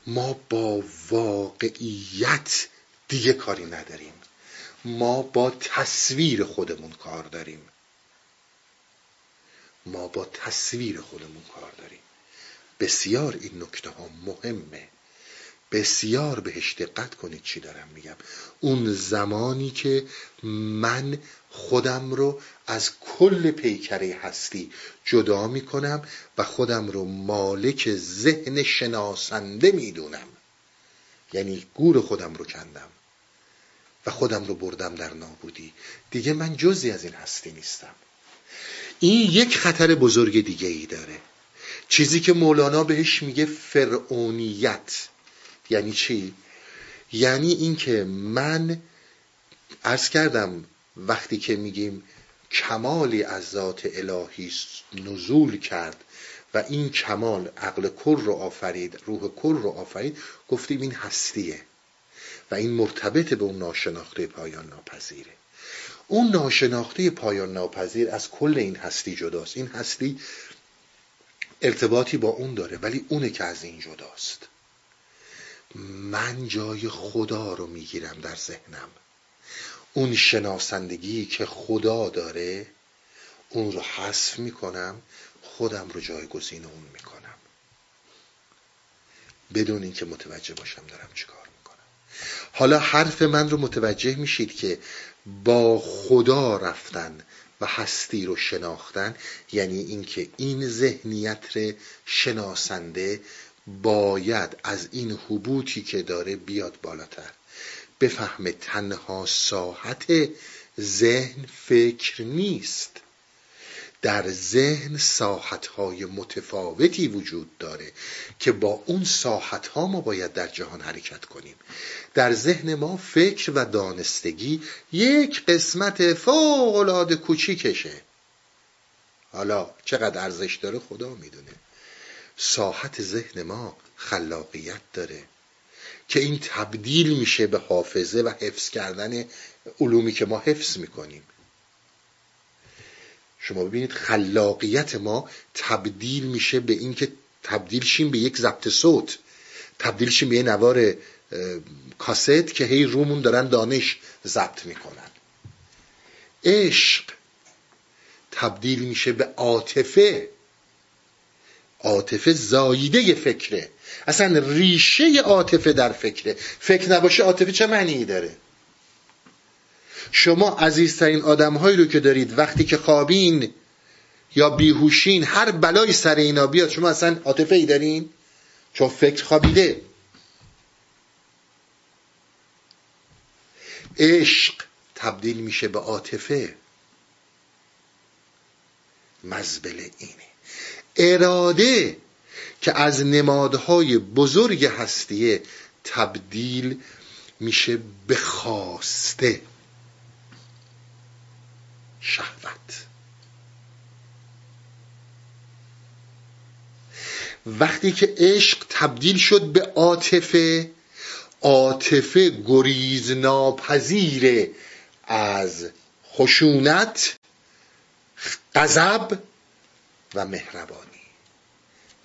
Speaker 1: ما با واقعیت دیگه کاری نداریم. ما با تصویر خودمون کار داریم. ما با تصویر خودمون کار داریم. بسیار این نکته ها مهمه. بسیار بهش دقت کنید چی دارم میگم. اون زمانی که من خودم رو از کل پیکره هستی جدا می‌کنم و خودم رو مالک ذهن شناسنده می‌دونم. یعنی گور خودم رو کندم و خودم رو بردم در نابودی. دیگه من جزی از این هستی نیستم. این یک خطر بزرگ دیگه ای داره. چیزی که مولانا بهش میگه فرعونیت. یعنی چی؟ یعنی اینکه من عرض کردم وقتی که میگیم کمالی از ذات الهی نزول کرد و این کمال عقل کل رو آفرید روح کل رو آفرید گفتیم این هستیه و این مرتبط به اون ناشناخته پایان ناپذیره. اون ناشناخته پایان ناپذیر از کل این هستی جداست. این هستی ارتباطی با اون داره ولی اونه که از این جداست. من جای خدا رو می‌گیرم در ذهنم. اون شناسندگی که خدا داره اون رو حذف می‌کنم خودم رو جایگزین اون می‌کنم. بدون اینکه متوجه باشم دارم چیکار می‌کنم. حالا حرف من رو متوجه میشید که با خدا رفتن و هستی رو شناختن یعنی اینکه این ذهنیت شناسنده باید از این حبوطی که داره بیاد بالاتر. بفهمه تنها ساحت ذهن فکر نیست. در ذهن ساحتهای متفاوتی وجود داره که با اون ساحتها ما باید در جهان حرکت کنیم. در ذهن ما فکر و دانستگی یک قسمت فوق العاده کوچیکشه. حالا چقدر ارزش داره خدا می‌دونه. ساحت ذهن ما خلاقیت داره. که این تبدیل میشه به حافظه و حفظ کردن علومی که ما حفظ می‌کنیم. شما ببینید خلاقیت ما تبدیل میشه به اینکه تبدیل شیم به یک ضبط صوت. تبدیل شیم به یه نوار کاست که هی رومون دارن دانش ضبط می‌کنن. عشق تبدیل میشه به عاطفه. عاطفه زاییده فکره. اصلا ریشه عاطفه در فکره. فکر نباشه عاطفه چه معنی داره؟ شما عزیزترین آدمهایی رو که دارید وقتی که خوابین یا بیهوشین هر بلای سر اینا بیاد شما اصلا عاطفه ای دارین؟ چون فکر خوابیده. عشق تبدیل میشه به عاطفه. مزبل اینه. اراده که از نمادهای بزرگ هستیه تبدیل میشه به خواسته. شهوت. وقتی که عشق تبدیل شد به عاطفه عاطفه گریز ناپذیره از خشونت غضب و مهربانی.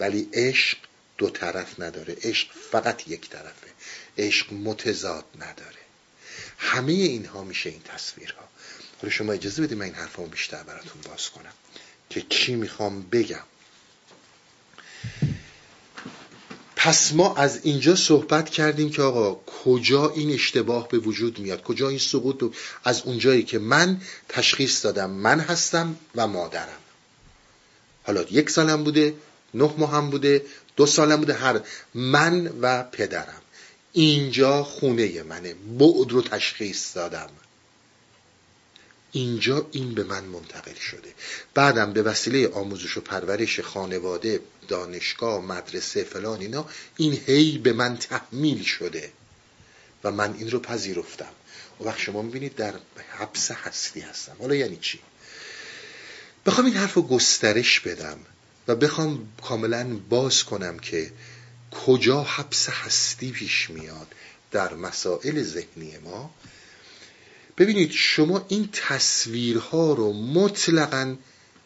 Speaker 1: ولی عشق دو طرف نداره. عشق فقط یک طرفه. عشق متضاد نداره. همه اینها میشه این تصویرها. حالا شما اجازه بدید من این حرفامو بیشتر براتون باز کنم که چی می‌خوام بگم. پس ما از اینجا صحبت کردیم که آقا کجا این اشتباه به وجود میاد؟ کجا این سقوط؟ از اونجایی که من تشخیص دادم من هستم و مادرم. حالا یک سالم بوده نه ماهم بوده دو سالم بوده هر من و پدرم. اینجا خونه منه. بعد رو تشخیص دادم. اینجا این به من منتقل شده. بعدم به وسیله آموزش و پرورش خانواده دانشگاه مدرسه فلان اینا این هی به من تحمیل شده. و من این رو پذیرفتم. و وقت شما می‌بینید در حبس هستی هستم. حالا یعنی چی؟ بخوام این حرف رو گسترش بدم. و بخوام کاملا باز کنم که کجا حبس هستی پیش میاد در مسائل ذهنی ما. ببینید شما این تصویرها رو مطلقا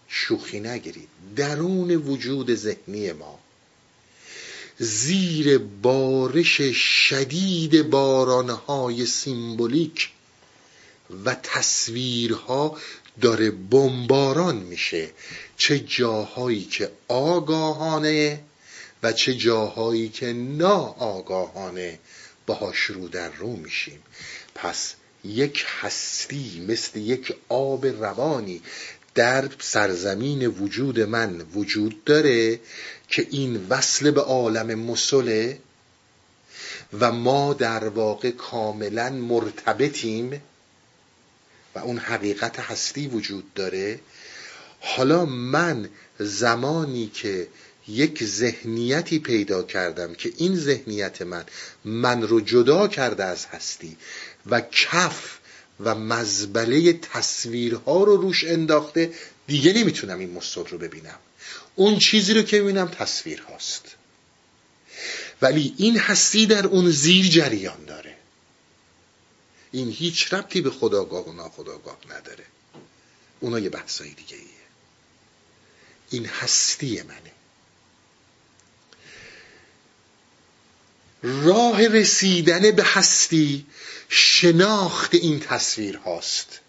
Speaker 1: شوخی نگیرید. درون وجود ذهنی ما. زیر بارش شدید بارانهای سیمبولیک و تصویرها داره بمباران میشه. چه جاهایی که آگاهانه و چه جاهایی که ناآگاهانه باهاش رو در رو میشیم. پس یک هستی مثل یک آب روانی در سرزمین وجود من وجود داره که این وصل به عالم مسله و ما در واقع کاملا مرتبطیم و اون حقیقت هستی وجود داره حالا من زمانی که یک ذهنیتی پیدا کردم که این ذهنیت من من رو جدا کرده از هستی و کف و مزبله تصویرها رو روش انداخته دیگه نمی‌تونم این مستر رو ببینم. اون چیزی رو که می‌بینم تصویر هاست. ولی این هستی در اون زیر جریان داره. این هیچ ربطی به خداگاه و ناخداگاه نداره. اونا یه بحثای دیگه ایه این هستی منه. راه رسیدن به هستی شناخت این تصویر هاست.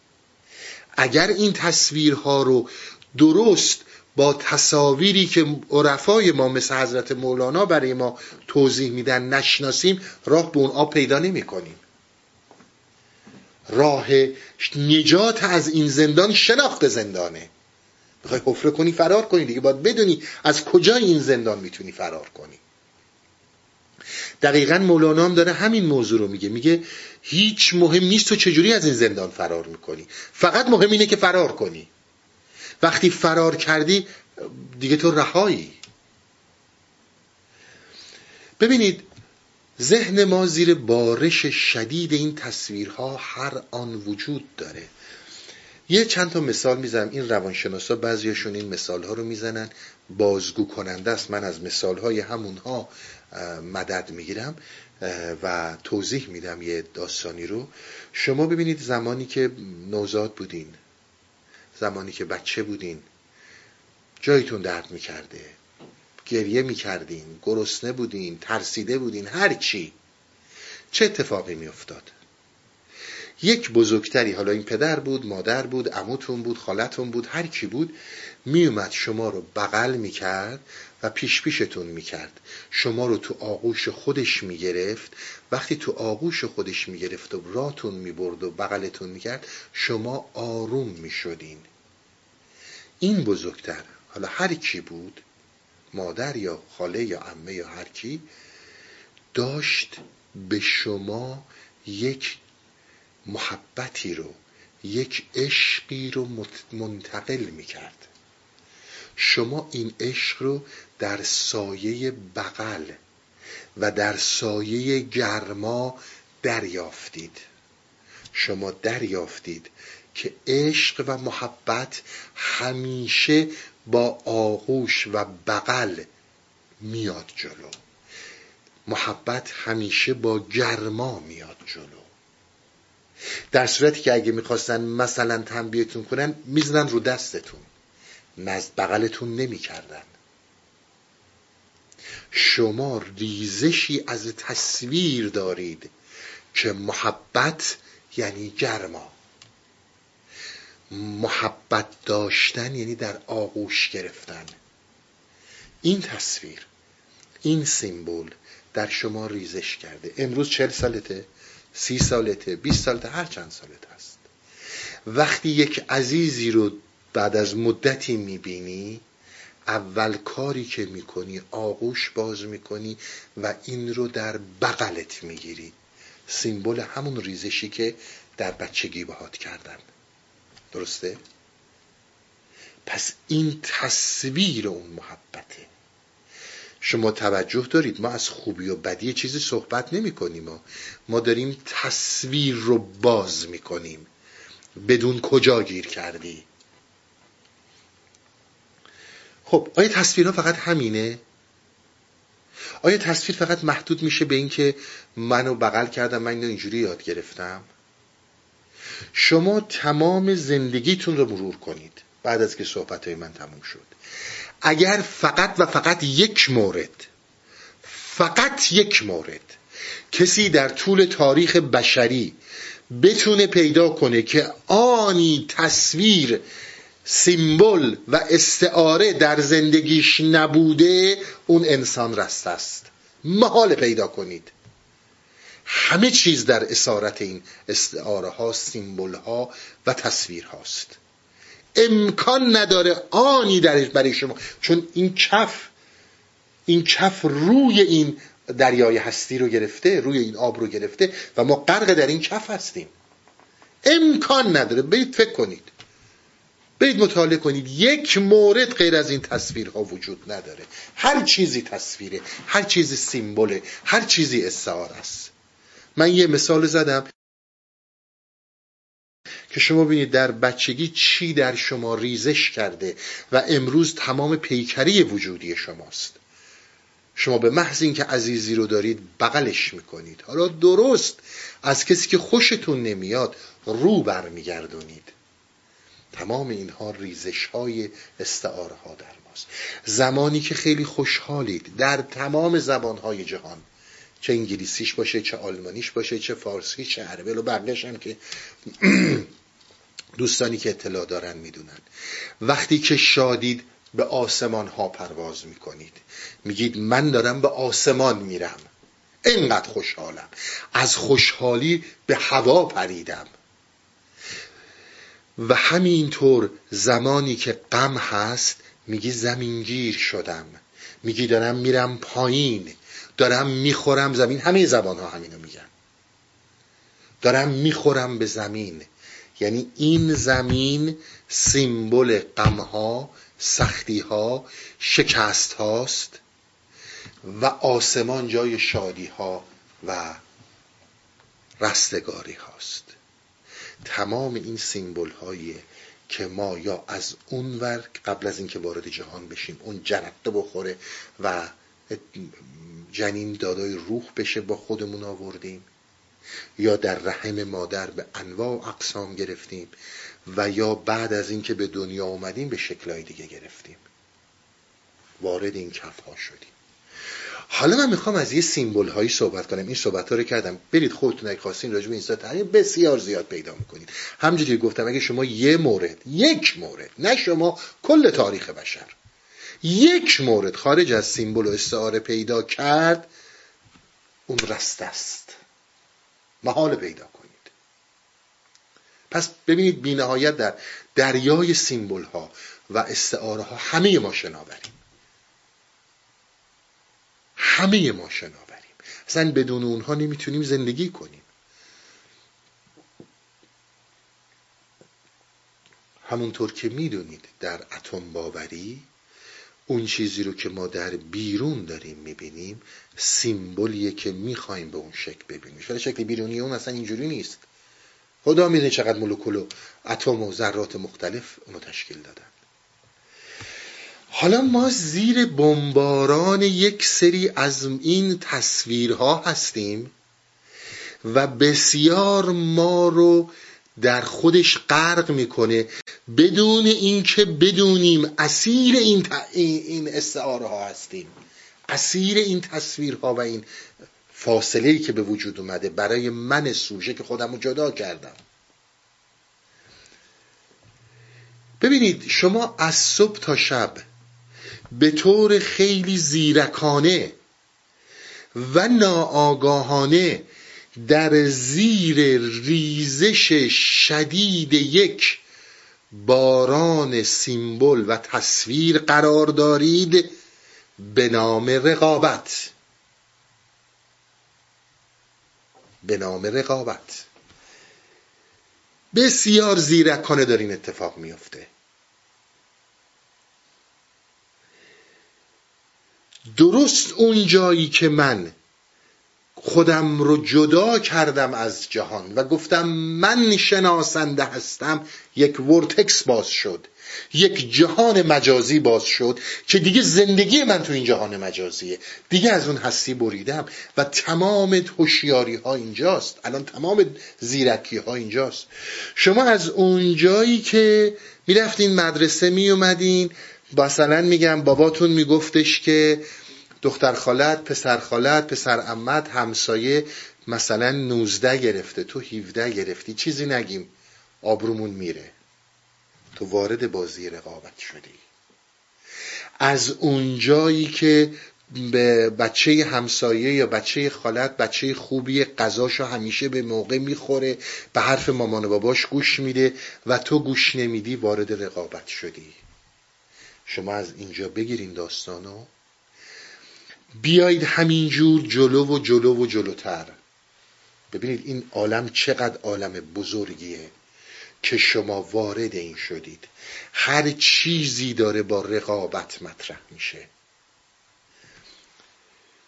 Speaker 1: اگر این تصویرها رو درست با تصاویری که عرفای ما مثل حضرت مولانا برای ما توضیح میدن نشناسیم راه به اون آب پیدا نمی کنیم راه نجات از این زندان شناخت زندانه. بخوای حفره کنی فرار کنی دیگه. باید بدونی از کجا این زندان می‌تونی فرار کنی. دقیقا مولانا هم داره همین موضوع رو میگه. میگه هیچ مهم نیست تو چجوری از این زندان فرار می‌کنی. فقط مهم اینه که فرار کنی. وقتی فرار کردی دیگه تو رهایی. ببینید ذهن ما زیر بارش شدید این تصویرها هر آن وجود داره. یه چند تا مثال می‌زنم. این روانشناسا بعضیشون این مثال ها رو می‌زنن. بازگو کننده است. من از مثال های همونها مدد می‌گیرم و توضیح میدم یه داستانی رو. شما ببینید زمانی که نوزاد بودین. زمانی که بچه بودین. جایتون درد می‌کرده. گریه می‌کردین. گرسنه بودین. ترسیده بودین. هر چی. چه اتفاقی میافتاد؟ یک بزرگتری حالا این پدر بود مادر بود عموتون بود خالتون بود هر کی بود میومد شما رو بغل می‌کرد و پیش پیشتون می‌کرد. شما رو تو آغوش خودش می‌گرفت. وقتی تو آغوش خودش می‌گرفت و راتون می‌برد و بغلتون می‌کرد شما آروم می‌شدین. این بزرگتر حالا هر کی بود مادر یا خاله یا عمه یا هر کی داشت به شما یک محبتی رو یک عشقی رو منتقل می‌کرد. شما این عشق رو در سایه بغل و در سایه گرما دریافتید. شما دریافتید که عشق و محبت همیشه با آغوش و بغل میاد جلو. محبت همیشه با گرما میاد جلو. در صورتی که اگه می‌خواستن مثلا تنبیهتون کنن می‌زنن رو دستتون. نزد بغلتون نمی‌کردن. شما ریزشی از تصویر دارید که محبت یعنی گرما. محبت داشتن یعنی در آغوش گرفتن. این تصویر این سیمبل در شما ریزش کرده. امروز چل سالته. سی سالته 20 سالته هر چند سالت هست. وقتی یک عزیزی رو بعد از مدتی می‌بینی اول کاری که می‌کنی آغوش باز می‌کنی و این رو در بغلت می‌گیری. سیمبل همون ریزشی که در بچگی باهات کردن. درسته؟ پس این تصویر اون محبته. شما توجه دارید؟ ما از خوبی و بدی چیزی صحبت نمی کنیم. ما. ما داریم تصویر رو باز می کنیم. بدون کجا گیر کردی؟ خب آیا تصویرها فقط همینه؟ آیا تصویر فقط محدود میشه به اینکه منو بغل کردم من اینجوری یاد گرفتم؟ شما تمام زندگیتون رو مرور کنید بعد از که صحبت های من تموم شد. اگر فقط و فقط یک مورد فقط یک مورد کسی در طول تاریخ بشری بتونه پیدا کنه که آنی تصویر سیمبل و استعاره در زندگیش نبوده اون انسان رست است. محال پیدا کنید. همه چیز در اسارت این استعاره ها سیمبل ها و تصویر هاست. امکان نداره آنی درش برای شما. چون این کف این کف روی این دریای هستی رو گرفته روی این آب رو گرفته و ما غرق در این کف هستیم. امکان نداره. برید فکر کنید. برید مطالعه کنید. یک مورد غیر از این تصویرها وجود نداره. هر چیزی تصویره هر چیزی سیمبله هر چیزی استعاره است. من یه مثال زدم. که شما ببینید در بچگی چی در شما ریزش کرده و امروز تمام پیکری وجودی شماست. شما به محض اینکه عزیزی رو دارید بغلش می‌کنید. حالا درست از کسی که خوشتون نمیاد رو برمیگردونید. تمام اینها ریزش های استعاره ها در ماست. زمانی که خیلی خوشحالید در تمام زبان های جهان چه انگلیسیش باشه چه آلمانیش باشه چه فارسی چه عربی و بقیش هم که (clears throat) (clears throat) دوستانی که اطلاع دارن می‌دونن. وقتی که شادید به آسمان ها پرواز می‌کنید. میگید من دارم به آسمان میرم. اینقدر خوشحالم. از خوشحالی به هوا پریدم. و همینطور زمانی که غم هست میگی زمینگیر شدم. میگی دارم میرم پایین. دارم می‌خورم زمین. همه زبان ها همینو میگن. دارم می‌خورم به زمین. یعنی این زمین سیمبل غم ها سختی ها شکست هاست و آسمان جای شادی ها و رستگاری هاست تمام این سیمبل هایی که ما یا از اون ور قبل از اینکه وارد جهان بشیم اون جرقه بخوره و جنین دادای روح بشه با خودمون آوردیم یا در رحم مادر به انواع و اقسام گرفتیم و یا بعد از اینکه به دنیا اومدیم به شکلهای دیگه گرفتیم. وارد این کف ها شدیم. حالا من می‌خوام از یه سیمبل هایی صحبت کنم. این صحبت ها رو کردم. برید خودتون اگه خواستین راجع این بسیار زیاد پیدا می‌کنید. همونجوری گفتم اگه شما یه مورد یک مورد نه شما کل تاریخ بشر یک مورد خارج از سیمبل و استعاره پیدا کرد اون رست است. محال پیدا کنید. پس ببینید بینهایت در دریای سیمبل ها و استعاره ها همه ما شناوریم. همه ما شناوریم. اصلا بدون اونها نمی‌تونیم زندگی کنیم. همونطور که می‌دونید در اتم باوری اون چیزی رو که ما در بیرون داریم می‌بینیم سیمبولیه که می‌خوایم به اون شکل ببینیم ولی شکل بیرونی اون اصلا اینجوری نیست. خدا می‌دونه چقدر مولکول و اتم و ذرات مختلف اونو تشکیل دادن. حالا ما زیر بمباران یک سری از این تصویرها هستیم و بسیار ما رو در خودش غرق می‌کنه بدون اینکه بدونیم اسیر این, این استعاره ها هستیم. اسیر این تصویرها و این فاصله ای که به وجود اومده برای من سوژه که خودم رو جدا کردم. ببینید شما از صبح تا شب به طور خیلی زیرکانه و ناآگاهانه در زیر ریزش شدید یک باران سیمبل و تصویر قرار دارید به نام رقابت. به نام رقابت. بسیار زیرکانه دارین این اتفاق میفته درست اون جایی که من خودم رو جدا کردم از جهان و گفتم من شناسنده هستم یک ورتکس باز شد یک جهان مجازی باز شد که دیگه زندگی من تو این جهان مجازیه. دیگه از اون هستی بریدم و تمام هوشیاری ها اینجاست. الان تمام زیرکی ها اینجاست. شما از اون جایی که می‌رفتین مدرسه میومدین مثلا میگم باباتون میگفتش که دختر خالت پسر خالت پسر امت همسایه مثلا 19 گرفته. تو 17 گرفتی. چیزی نگیم. آبرومون میره. تو وارد بازی رقابت شدی. از اونجایی که به بچه همسایه یا بچه خالت بچه خوبی قضاشو همیشه به موقع می‌خوره به حرف مامان و باباش گوش میده و تو گوش نمیدی وارد رقابت شدی. شما از اینجا بگیرین داستانو. بیایید همینجور جلو و جلو و جلوتر. ببینید این عالم چقدر عالم بزرگیه که شما وارد این شدید. هر چیزی داره با رقابت مطرح میشه.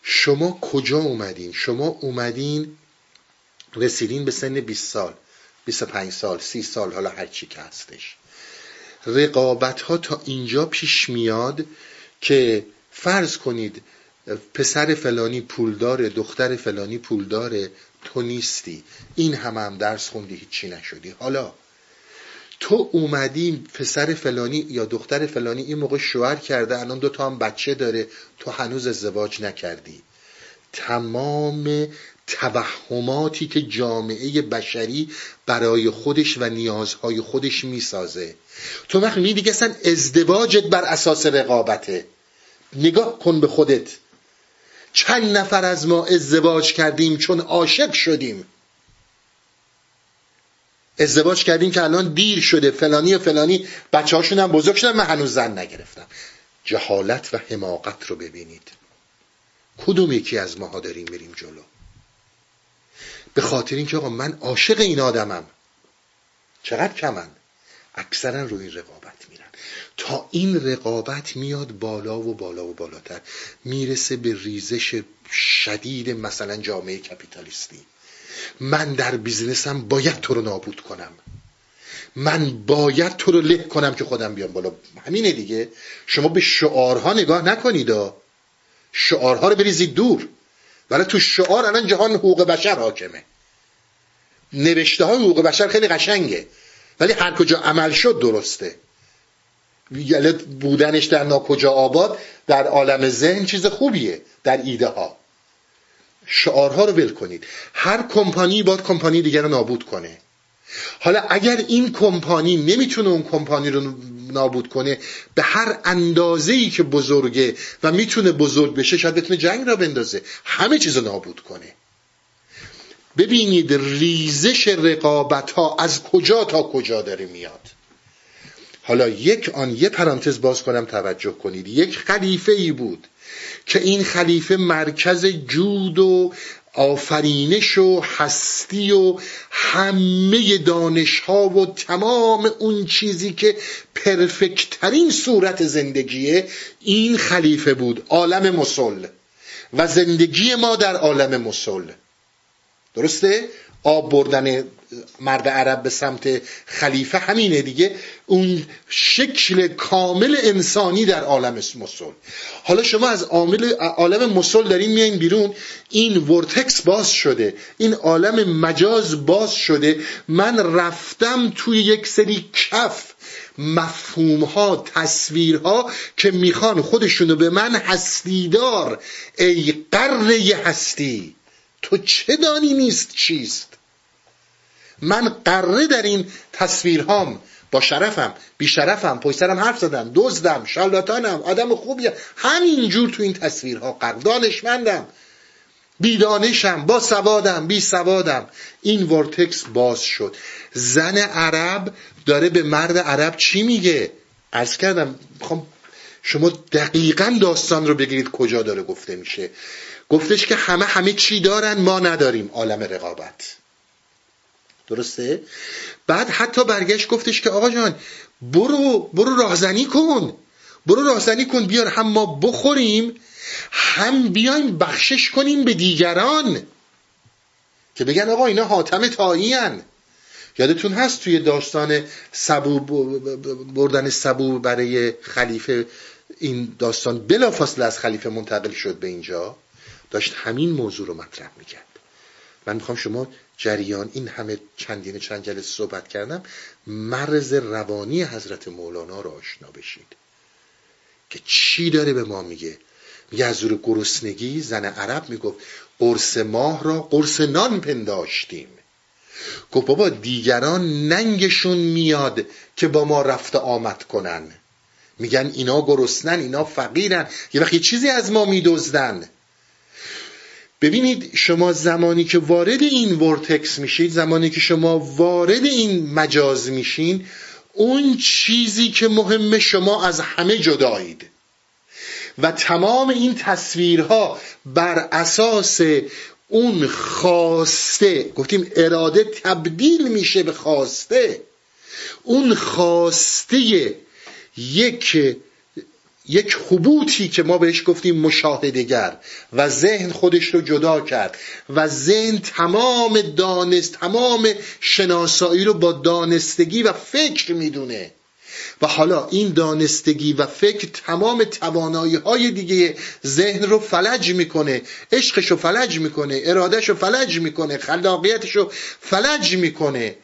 Speaker 1: شما کجا اومدین؟ شما اومدین رسیدین به سن 20 سال 25 سال 30 سال حالا هر چی که هستش. رقابت ها تا اینجا پیش میاد که فرض کنید پسر فلانی پولداره دختر فلانی پولداره تو نیستی. این همه هم درس خوندی هیچی نشدی. حالا تو اومدی پسر فلانی یا دختر فلانی این موقع شوهر کرده الان دو تا هم بچه داره تو هنوز ازدواج نکردی. تمام توهماتی که جامعه بشری برای خودش و نیازهای خودش می‌سازه. تو وقتی دیگه اصلا ازدواجت بر اساس رقابته. نگاه کن به خودت. چند نفر از ما ازدواج کردیم چون عاشق شدیم. ازدواج کردیم که الان دیر شده فلانی و فلانی بچه هاشون هم بزرگ شدن من هنوز زن نگرفتم. جهالت و حماقت رو ببینید. کدوم یکی از ماها داریم میریم جلو؟ به خاطر اینکه آقا من عاشق این آدمم. چقدر کمن؟ اکثرا روی این رقابت میرن. تا این رقابت میاد بالا و بالا و بالاتر. می‌رسه به ریزش شدید مثلا جامعه کپیتالیستی. من در بیزنسم باید تو رو نابود کنم. من باید تو رو له کنم که خودم بیام بالا. همینه دیگه. شما به شعارها نگاه نکنید شعارها رو بریزید دور. ولی تو شعار الان جهان حقوق بشر حاکمه. نوشته های حقوق بشر خیلی قشنگه. ولی هر کجا عمل شد درسته. یعنی بودنش در ناکجا آباد در عالم ذهن چیز خوبیه در ایده ها. شعارها رو ول کنید. هر کمپانی باید کمپانی دیگر رو نابود کنه. حالا اگر این کمپانی نمی‌تونه اون کمپانی رو نابود کنه به هر اندازه ای که بزرگه و می‌تونه بزرگ بشه شاید بتونه جنگ را بندازه. همه چیز رو نابود کنه. ببینید ریزش رقابت ها از کجا تا کجا داره میاد. حالا یک آن یه پرانتز باز کنم توجه کنید. یک خلیفه ای بود که این خلیفه مرکز جود و آفرینش و هستی و همه دانش ها و تمام اون چیزی که پرفکترین صورت زندگیه این خلیفه بود عالم مسل. و زندگی ما در عالم مسل. درسته؟ آب بردن مرد عرب به سمت خلیفه همینه دیگه. اون شکل کامل انسانی در عالم مسل. حالا شما از عامل عالم مسل دارین میایین بیرون. این ورتکس باز شده. این عالم مجاز باز شده. من رفتم توی یک سری کف مفهوم ها تصویرها که می‌خوان خودشونو به من هستیدار. ای قره هستی. تو چه دانی نیست چیست؟ من قره در این تصویرهام با شرفم بی شرفم پشت سرم حرف زدم دزدم شالاتانم آدم خوبی همینجور تو این تصویرها قرار دانشمندم بیدانشم با سوادم بی سوادم. این ورتکس باز شد. زن عرب داره به مرد عرب چی میگه؟ ارز کردم می‌خوام شما دقیقا داستان رو بگیرید کجا داره گفته میشه. گفتش که همه همه چی دارن ما نداریم. عالم رقابت. درسته؟ بعد حتی برگشت گفتش که آقا جان برو برو راهزنی کن. برو راهزنی کن بیار هم ما بخوریم هم بیایم بخشش کنیم به دیگران. که بگن آقا اینا حاتم تایی یادتون هست توی داستان سبو بردن سبو برای خلیفه این داستان بلافاصله از خلیفه منتقل شد به اینجا؟ داشت همین موضوع رو مطرح می‌کرد. من می‌خوام شما جریان این همه چندین چند جلسه صحبت کردم مرز روانی حضرت مولانا رو آشنا بشید. که چی داره به ما میگه؟ میگه از زور گرسنگی زن عرب می‌گفت قرص ماه را قرص نان پنداشتیم. گفت بابا دیگران ننگشون میاد که با ما رفت آمد کنن. میگن اینا گرسنن اینا فقیرن. یه وقت چیزی از ما میدزدن. ببینید شما زمانی که وارد این ورتکس میشید زمانی که شما وارد این مجاز میشین اون چیزی که مهم شما از همه جدایید. و تمام این تصویرها بر اساس اون خواسته گفتیم اراده تبدیل میشه به خواسته. اون خواسته یک یک حبوطی که ما بهش گفتیم مشاهدگر و ذهن خودش رو جدا کرد و ذهن تمام دانست تمام شناسایی رو با دانستگی و فکر می‌دونه. و حالا این دانستگی و فکر تمام توانایی های دیگه ذهن رو فلج می‌کنه عشقش رو فلج می‌کنه ارادش رو فلج می‌کنه خلاقیتش رو فلج می‌کنه.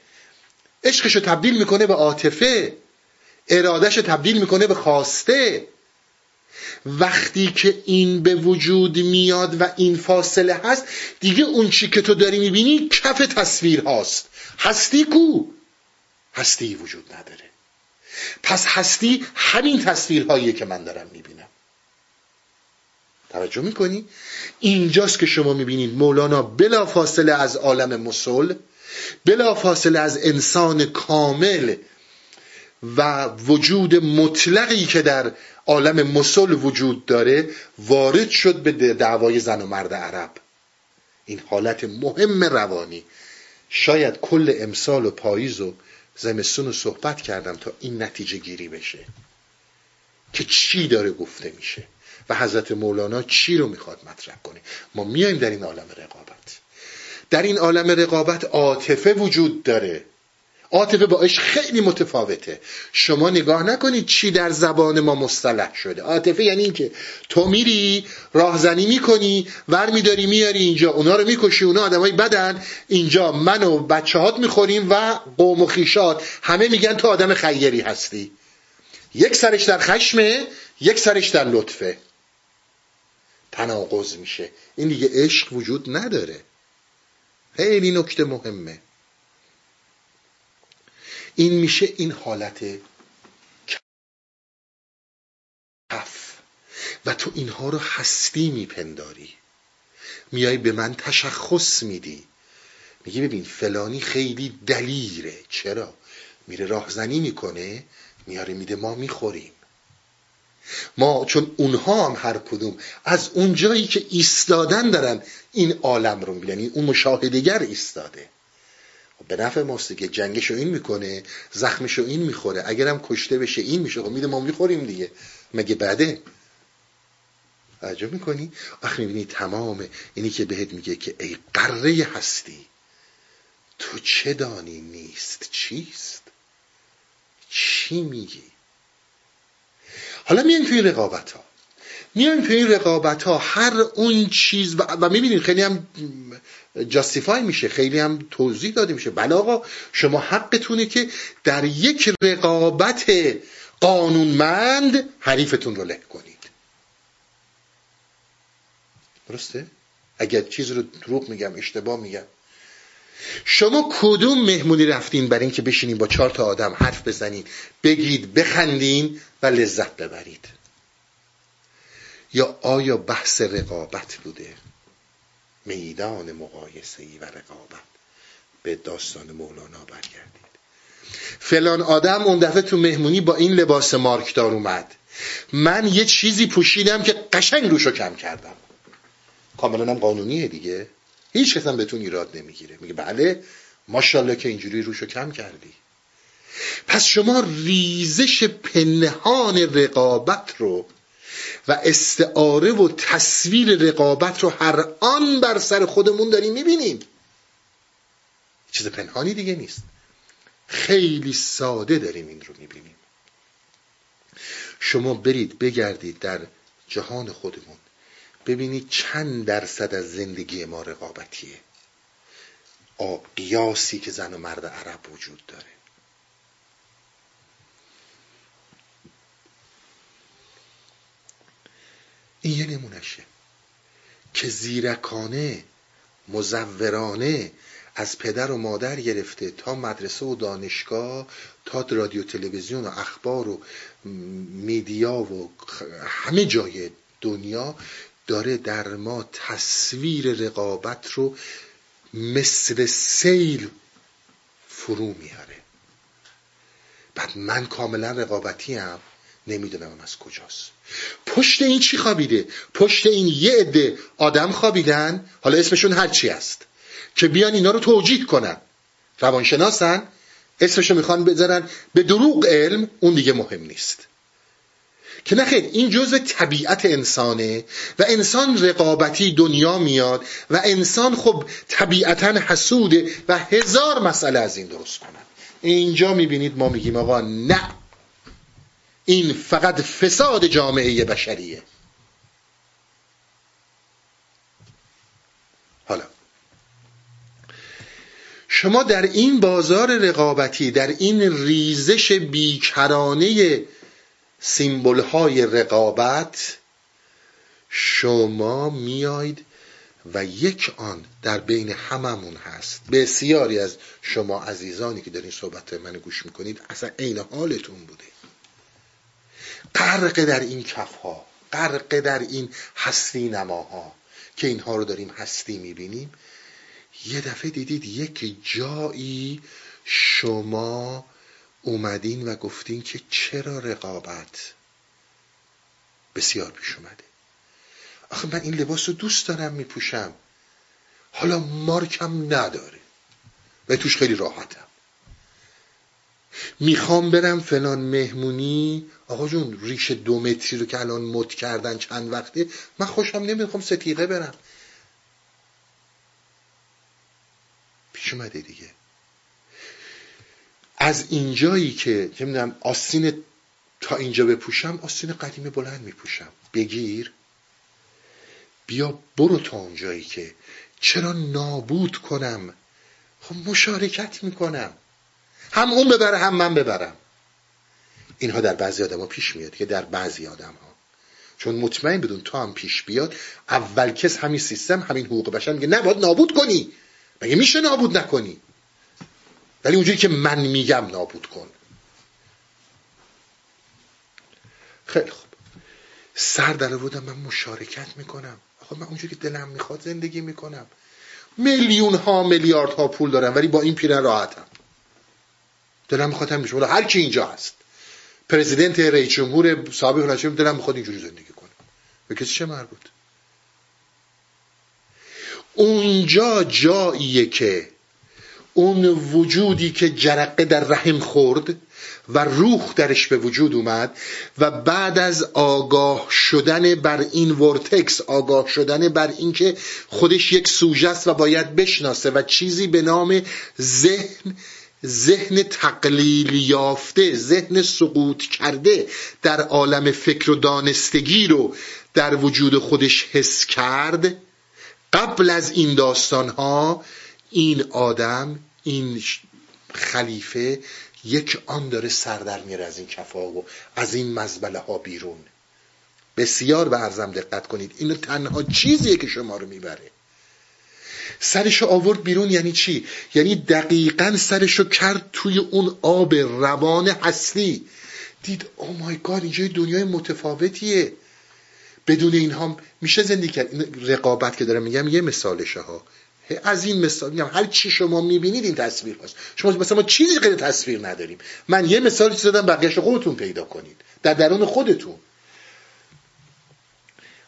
Speaker 1: عشقش رو تبدیل می‌کنه به عاطفه ارادش رو تبدیل می‌کنه به خواسته. وقتی که این به وجود میاد و این فاصله هست دیگه اون چی که تو داری می‌بینی کف تصویر هاست. هستی کو؟ هستی وجود نداره. پس هستی همین تصویرهایی که من دارم می‌بینم. توجه می‌کنی؟ اینجاست که شما می‌بینید مولانا بلا فاصله از عالم مسل بلا فاصله از انسان کامل و وجود مطلقی که در عالم مسل وجود داره وارد شد به دعوای زن و مرد عرب. این حالت مهم روانی. شاید کل امسال و پاییز و زمستون رو صحبت کردم تا این نتیجه گیری بشه. که چی داره گفته میشه و حضرت مولانا چی رو می‌خواد مطرح کنه. ما میایم در این عالم رقابت. در این عالم رقابت عاطفه وجود داره. عاطفه با عشق خیلی متفاوته. شما نگاه نکنید چی در زبان ما مصطلح شده. عاطفه یعنی اینکه تو میری راهزنی می‌کنی ور میداری میاری اینجا اونا رو می‌کشی اونا آدمای بدن. اینجا من و بچه هات می‌خوریم و قوم و خیشات. همه میگن تو آدم خیری هستی. یک سرش در خشمه یک سرش در لطفه. تناقض میشه. این دیگه عشق وجود نداره. خیلی نکته مهمه. این میشه این حالت کف. و تو اینها رو هستی میپنداری. میای به من تشخص میدی. میگی ببین فلانی خیلی دلیره. چرا؟ میره راهزنی می‌کنه میاره میده ما می‌خوریم. ما چون اونها هم هر کدوم از اون جایی که ایستادن دارن این عالم رو می‌بینن. اون مشاهدگر ایستاده. به نفع ماست که جنگشو این می‌کنه زخمشو این می‌خوره. اگرم کشته بشه این میشه. خب میده ما می‌خوریم دیگه. مگه بده؟ توجه می‌کنی؟ وقتی می‌بینی تمام اینی که بهت میگه که ای قره هستی تو چه دانی نیست؟ چیست؟ چی میگی؟ حالا میایم توی رقابت ها میایم توی این رقابت ها هر اون چیز و, و می‌بینید خیلی هم جاستیفای میشه خیلی هم توضیح داده میشه. بله آقا شما حقتونه که در یک رقابت قانونمند حریفتون رو له کنید. درسته؟ اگر چیز رو دروغ میگم اشتباه میگم. شما کدوم مهمونی رفتین برای اینکه بشینین با چهار تا آدم حرف بزنین بگید بخندین و لذت ببرید؟ یا آیا بحث رقابت بوده؟ میدان مقایسه ای و رقابت. به داستان مولانا برگردید. فلان آدم اون دفعه تو مهمونی با این لباس مارکدار اومد. من یه چیزی پوشیدم که قشنگ روشو کم کردم. کاملا هم قانونیه دیگه. هیچ کس هم بهتون ایراد نمی‌گیره. میگه بله ماشاءالله که اینجوری روشو کم کردی. پس شما ریزش پنهان رقابت رو و استعاره و تصویر رقابت رو هر آن بر سر خودمون داریم می‌بینیم. چیز پنهانی دیگه نیست. خیلی ساده داریم این رو می‌بینیم. شما برید بگردید در جهان خودمون. ببینید چند درصد از زندگی ما رقابتیه. قیاسی که زن و مرد عرب وجود داره. این یه نمونشه که زیرکانه مزورانه از پدر و مادر گرفته تا مدرسه و دانشگاه تا رادیو تلویزیون و اخبار و میدیا و همه جای دنیا داره در ما تصویر رقابت رو مثل سیل فرو میاره. بعد من کاملا رقابتی هم نمی‌دونم از کجاست. پشت این چی خوابیده؟ پشت این یه عده آدم خوابیدن؟ حالا اسمشون هر چی است که بیان اینا رو توجیه کنن. روانشناسن. اسمشو می‌خوان بذارن. به دروغ علم اون دیگه مهم نیست. که نخیر این جزء طبیعت انسانه و انسان رقابتی دنیا میاد و انسان خب طبیعتا حسوده و هزار مسئله از این درست کنن. اینجا می‌بینید ما میگیم آقا نه. این فقط فساد جامعه بشریه. حالا. شما در این بازار رقابتی در این ریزش بیکرانه سیمبل های رقابت شما میاید و یک آن در بین هممون هست. بسیاری از شما عزیزانی که در این صحبت من گوش می‌کنید اصلا عین حالتون بوده. غرق در این کف ها غرق در این هستی نماها که اینها رو داریم هستی می‌بینیم. یه دفعه دیدید یک جایی شما اومدین و گفتین که چرا رقابت بسیار پیش اومده. آخه من این لباس رو دوست دارم میپوشم. حالا مارکم نداره و توش خیلی راحتم. می‌خوام برم فلان مهمونی آقا جون ریش دو متری رو که الان مد کردن چند وقته من خوشم نمی‌خوام ستیقه برم. پیش اومده دیگه. از اینجایی که نمی‌دونم آستین تا اینجا بپوشم آستین قدیم بلند میپوشم. بگیر. بیا برو تا اونجایی که. چرا نابود کنم؟ خب مشارکت می‌کنم. هم اون ببره هم من ببرم. اینها در بعضی آدم ها پیش میاد که در بعضی آدم ها چون مطمئن بدون تا هم پیش بیاد اول کس همین سیستم همین حقوق بشر میگه نباید نابود کنی. مگه میشه نابود نکنی؟ ولی اونجوری که من میگم نابود کن. خیلی خوب. سر در بودم من مشارکت می‌کنم. آخه من اونجوری که دلم می‌خواد زندگی می‌کنم. میلیون ها میلیارد ها پول دارم ولی با این پیرن راحتم. دلم می‌خواد هم بشه هر کی اینجا هست. پرزیدنت رئیس جمهور سابق نشه دلم می‌خواد اینجوری زندگی کنم به کسی چه مربوط؟ اونجا جاییه که اون وجودی که جرقه در رحم خورد و روح درش به وجود اومد و بعد از آگاه شدن بر این ورتکس آگاه شدن بر اینکه خودش یک سوژه است و باید بشناسه و چیزی به نام ذهن ذهن تقلیل یافته ذهن سقوط کرده در عالم فکر و دانستگی رو در وجود خودش حس کرد. قبل از این داستان ها این آدم این خلیفه یک آن داره سر در میاره از این کفا و از این مزبله ها بیرون. بسیار به عرضم دقت کنید اینو تنها چیزیه که شما رو می‌بره. سرشو آورد بیرون یعنی چی؟ یعنی دقیقا سرشو کرد توی اون آب روان هستی دید او مای گاد اینجا دنیای متفاوتیه. بدون اینها میشه زندگی کرد. این رقابت که دارم میگم یه مثالشه ها. از این مثال میگم هر چی شما می‌بینید این تصویر هست شما مثلا ما چیزی غیر تصویر نداریم. من یه مثالی زدم بقیهش خودتون پیدا کنید. در درون خودتون.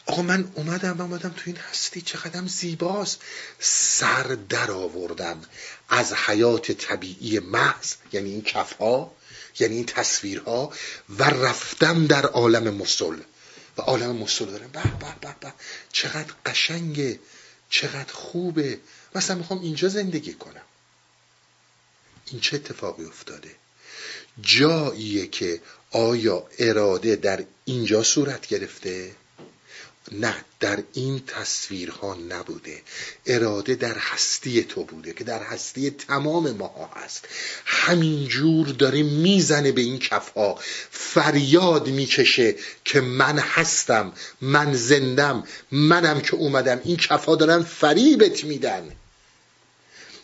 Speaker 1: آقا من اومدم اومدم تو این هستی چقدر زیباست. سر در آوردم از حیات طبیعی محض یعنی این کفها یعنی این تصویرها و رفتم در عالم مسل و عالم مسل دارم. به به به به. چقدر قشنگه چقدر خوبه. مثلا می‌خوام اینجا زندگی کنم. این چه اتفاقی افتاده؟ جاییه که آیا اراده در اینجا صورت گرفته؟ نه در این تصویرها نبوده. اراده در هستی تو بوده که در هستی تمام ماها هست. همینجور داره می‌زنه به این کفها. فریاد می‌کشه که من هستم من زندم منم که اومدم. این کفها دارن فریبت میدن.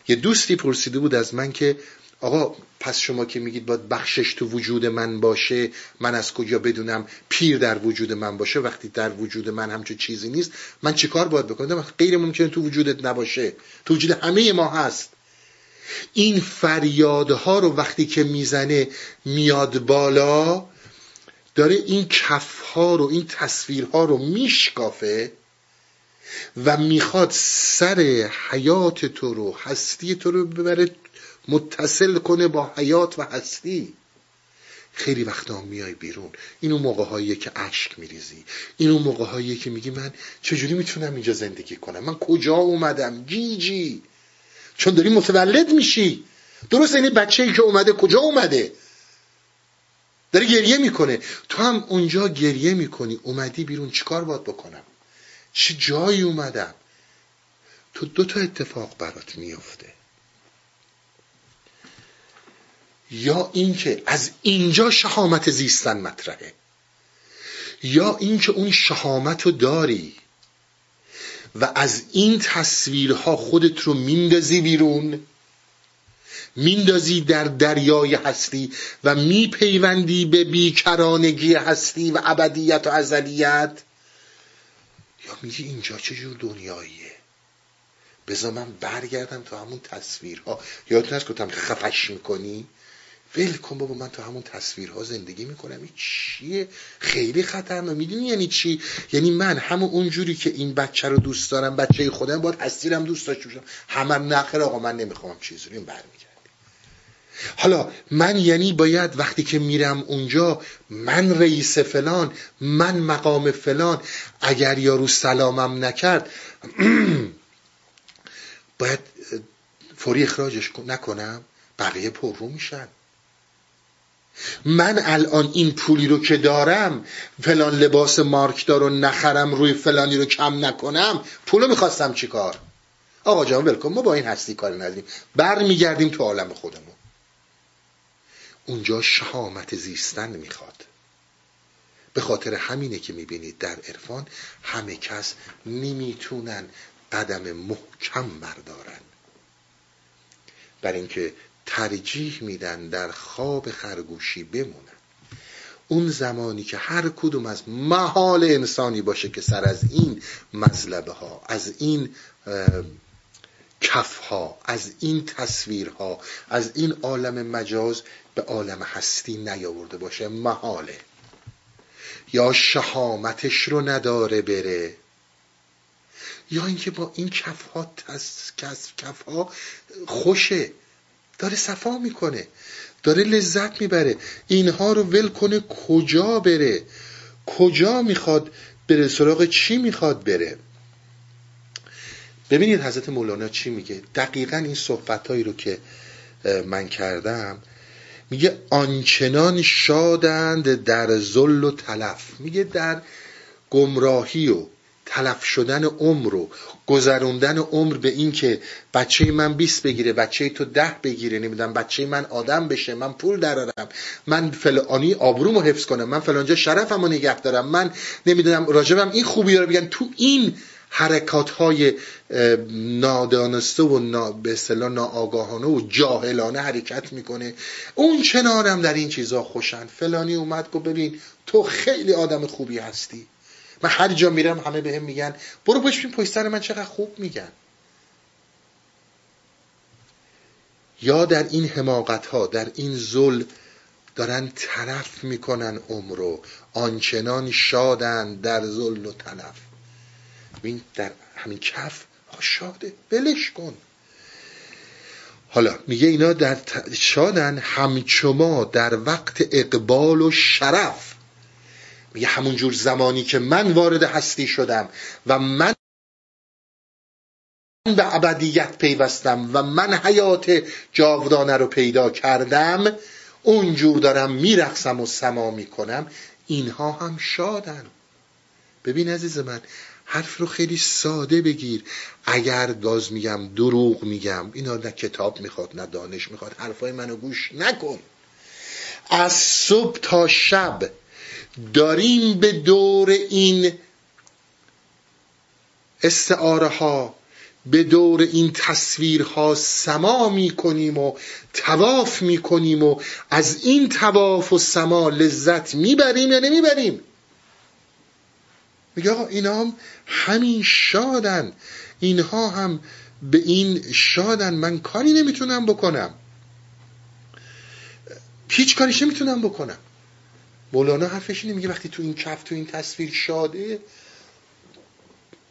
Speaker 1: یه دوستی پرسیده بود از من که آقا پس شما که میگید باید بخشش تو وجود من باشه من از کجا بدونم پیر در وجود من باشه وقتی در وجود من همچون چیزی نیست من چیکار باید بکنم؟ غیر ممکنه تو وجودت نباشه تو وجود همه ما هست. این فریادها رو وقتی که می‌زنه میاد بالا داره این کفها رو این تصویرها رو میشکافه و می‌خواد سر حیات تو رو هستی تو رو ببره متصل کنه با حیات و هستی. خیلی وقتا میای بیرون. این اون موقع هاییه که اشک میریزی. این اون موقع هاییه که میگی من چجوری می‌تونم اینجا زندگی کنم؟ من کجا اومدم؟ جی جی. چون داری متولد میشی. درست این بچه ای که اومده کجا اومده؟ داره گریه می‌کنه. تو هم اونجا گریه می‌کنی. اومدی بیرون چیکار باید بکنم؟ چه جایی اومدم؟ تو دو تا اتفاق برات میفته یا اینکه از اینجا شهامت زیستن مطرحه. یا اینکه اون شهامت رو داری و از این تصویرها خودت رو میندازی بیرون میندازی در دریای هستی و میپیوندی به بیکرانگی هستی و ابدیت و ازلیت. یا میگی اینجا چجور دنیاییه؟ بذار من برگردم تو همون تصویرها. یادتون هست گفتم خفش می‌کنی؟ ول کن بابا من تو همون تصویرها زندگی می‌کنم. این چیه؟ خیلی خطرناک. می‌دونی یعنی چی؟ یعنی من همون اونجوری که این بچه رو دوست دارم بچه خودم باید هستیرم دوست داشته باشم. همه نخیر آقا من نمی‌خوام چیزی رو این حالا من یعنی باید وقتی که میرم اونجا من رئیس فلان من مقام فلان اگر یارو سلامم نکرد (clears throat) باید فوری اخراجش نکنم بقیه پر رو میشن. من الان این پولی رو که دارم فلان لباس مارکدار رو نخرم روی فلانی رو کم نکنم پولو می‌خواستم چیکار؟ آقا جان ولکن ما با این هستی کاری نداریم. برمیگردیم تو عالم خودمون. اونجا شهامت زیستن می‌خواد. به خاطر همینه که می‌بینید در عرفان همه کس نمی‌تونن قدم محکم بردارن. بر اینکه ترجیح میدن در خواب خرگوشی بمونن. اون زمانی که هر کدوم از محال انسانی باشه که سر از این مطلبه ها از این کف ها از این تصویرها از این عالم مجاز به عالم هستی نیاورده باشه محاله. یا شهامتش رو نداره بره. یا اینکه با این کف ها کف ها خوشه. داره صفا می‌کنه داره لذت می‌بره. اینها رو ول کنه کجا بره؟ کجا می‌خواد بره سراغ چی می‌خواد بره؟ ببینید حضرت مولانا چی میگه. دقیقا این صحبتهایی رو که من کردم میگه آنچنان شادند در زل و تلف. میگه در گمراهی و تلف شدن عمر و گذروندن عمر به این که بچه من 20 بگیره بچه تو ده بگیره نمی‌دونم بچه من آدم بشه من پول درارم من فلانی آبرومو حفظ کنم من فلانجا شرفمو نگه دارم من نمی‌دونم راجبم این خوبی رو بگن. تو این حرکات های نادانسته و نا به اصطلاح ناآگاهانه و جاهلانه حرکت می‌کنه. اون چنانم در این چیزا خوشن. فلانی اومد گفت ببین تو خیلی آدم خوبی هستی. من هر جا میرم همه بهم میگن برو پشت بین پشت من چقدر خوب میگن. یا در این حماقت ها در این زل دارن طرف می‌کنن عمرو. آنچنان شادن در زل و تلف. ببین در همین کف شاده. بلش کن. حالا میگه اینا در شادن همچما در وقت اقبال و شرف. میگه همون جور زمانی که من وارد هستی شدم و من به ابدیت پیوستم و من حیات جاودانه رو پیدا کردم اونجور دارم میرقصم و سما می‌کنم اینها هم شادن. ببین عزیز من حرف رو خیلی ساده بگیر. اگر گاز میگم دروغ میگم اینا نه کتاب می‌خواد نه دانش می‌خواد حرفای منو گوش نکن. از صبح تا شب داریم به دور این استعاره ها به دور این تصویرها سما می‌کنیم و تواف می‌کنیم و از این تواف و سما لذت می‌بریم یا نمی‌بریم؟ میگه آقا اینا هم همین شادن. اینها هم به این شادن. من کاری نمی‌تونم بکنم. هیچ کاریش نمی‌تونم بکنم. مولانا حرفش اینه میگه وقتی تو این کف تو این تصویر شاده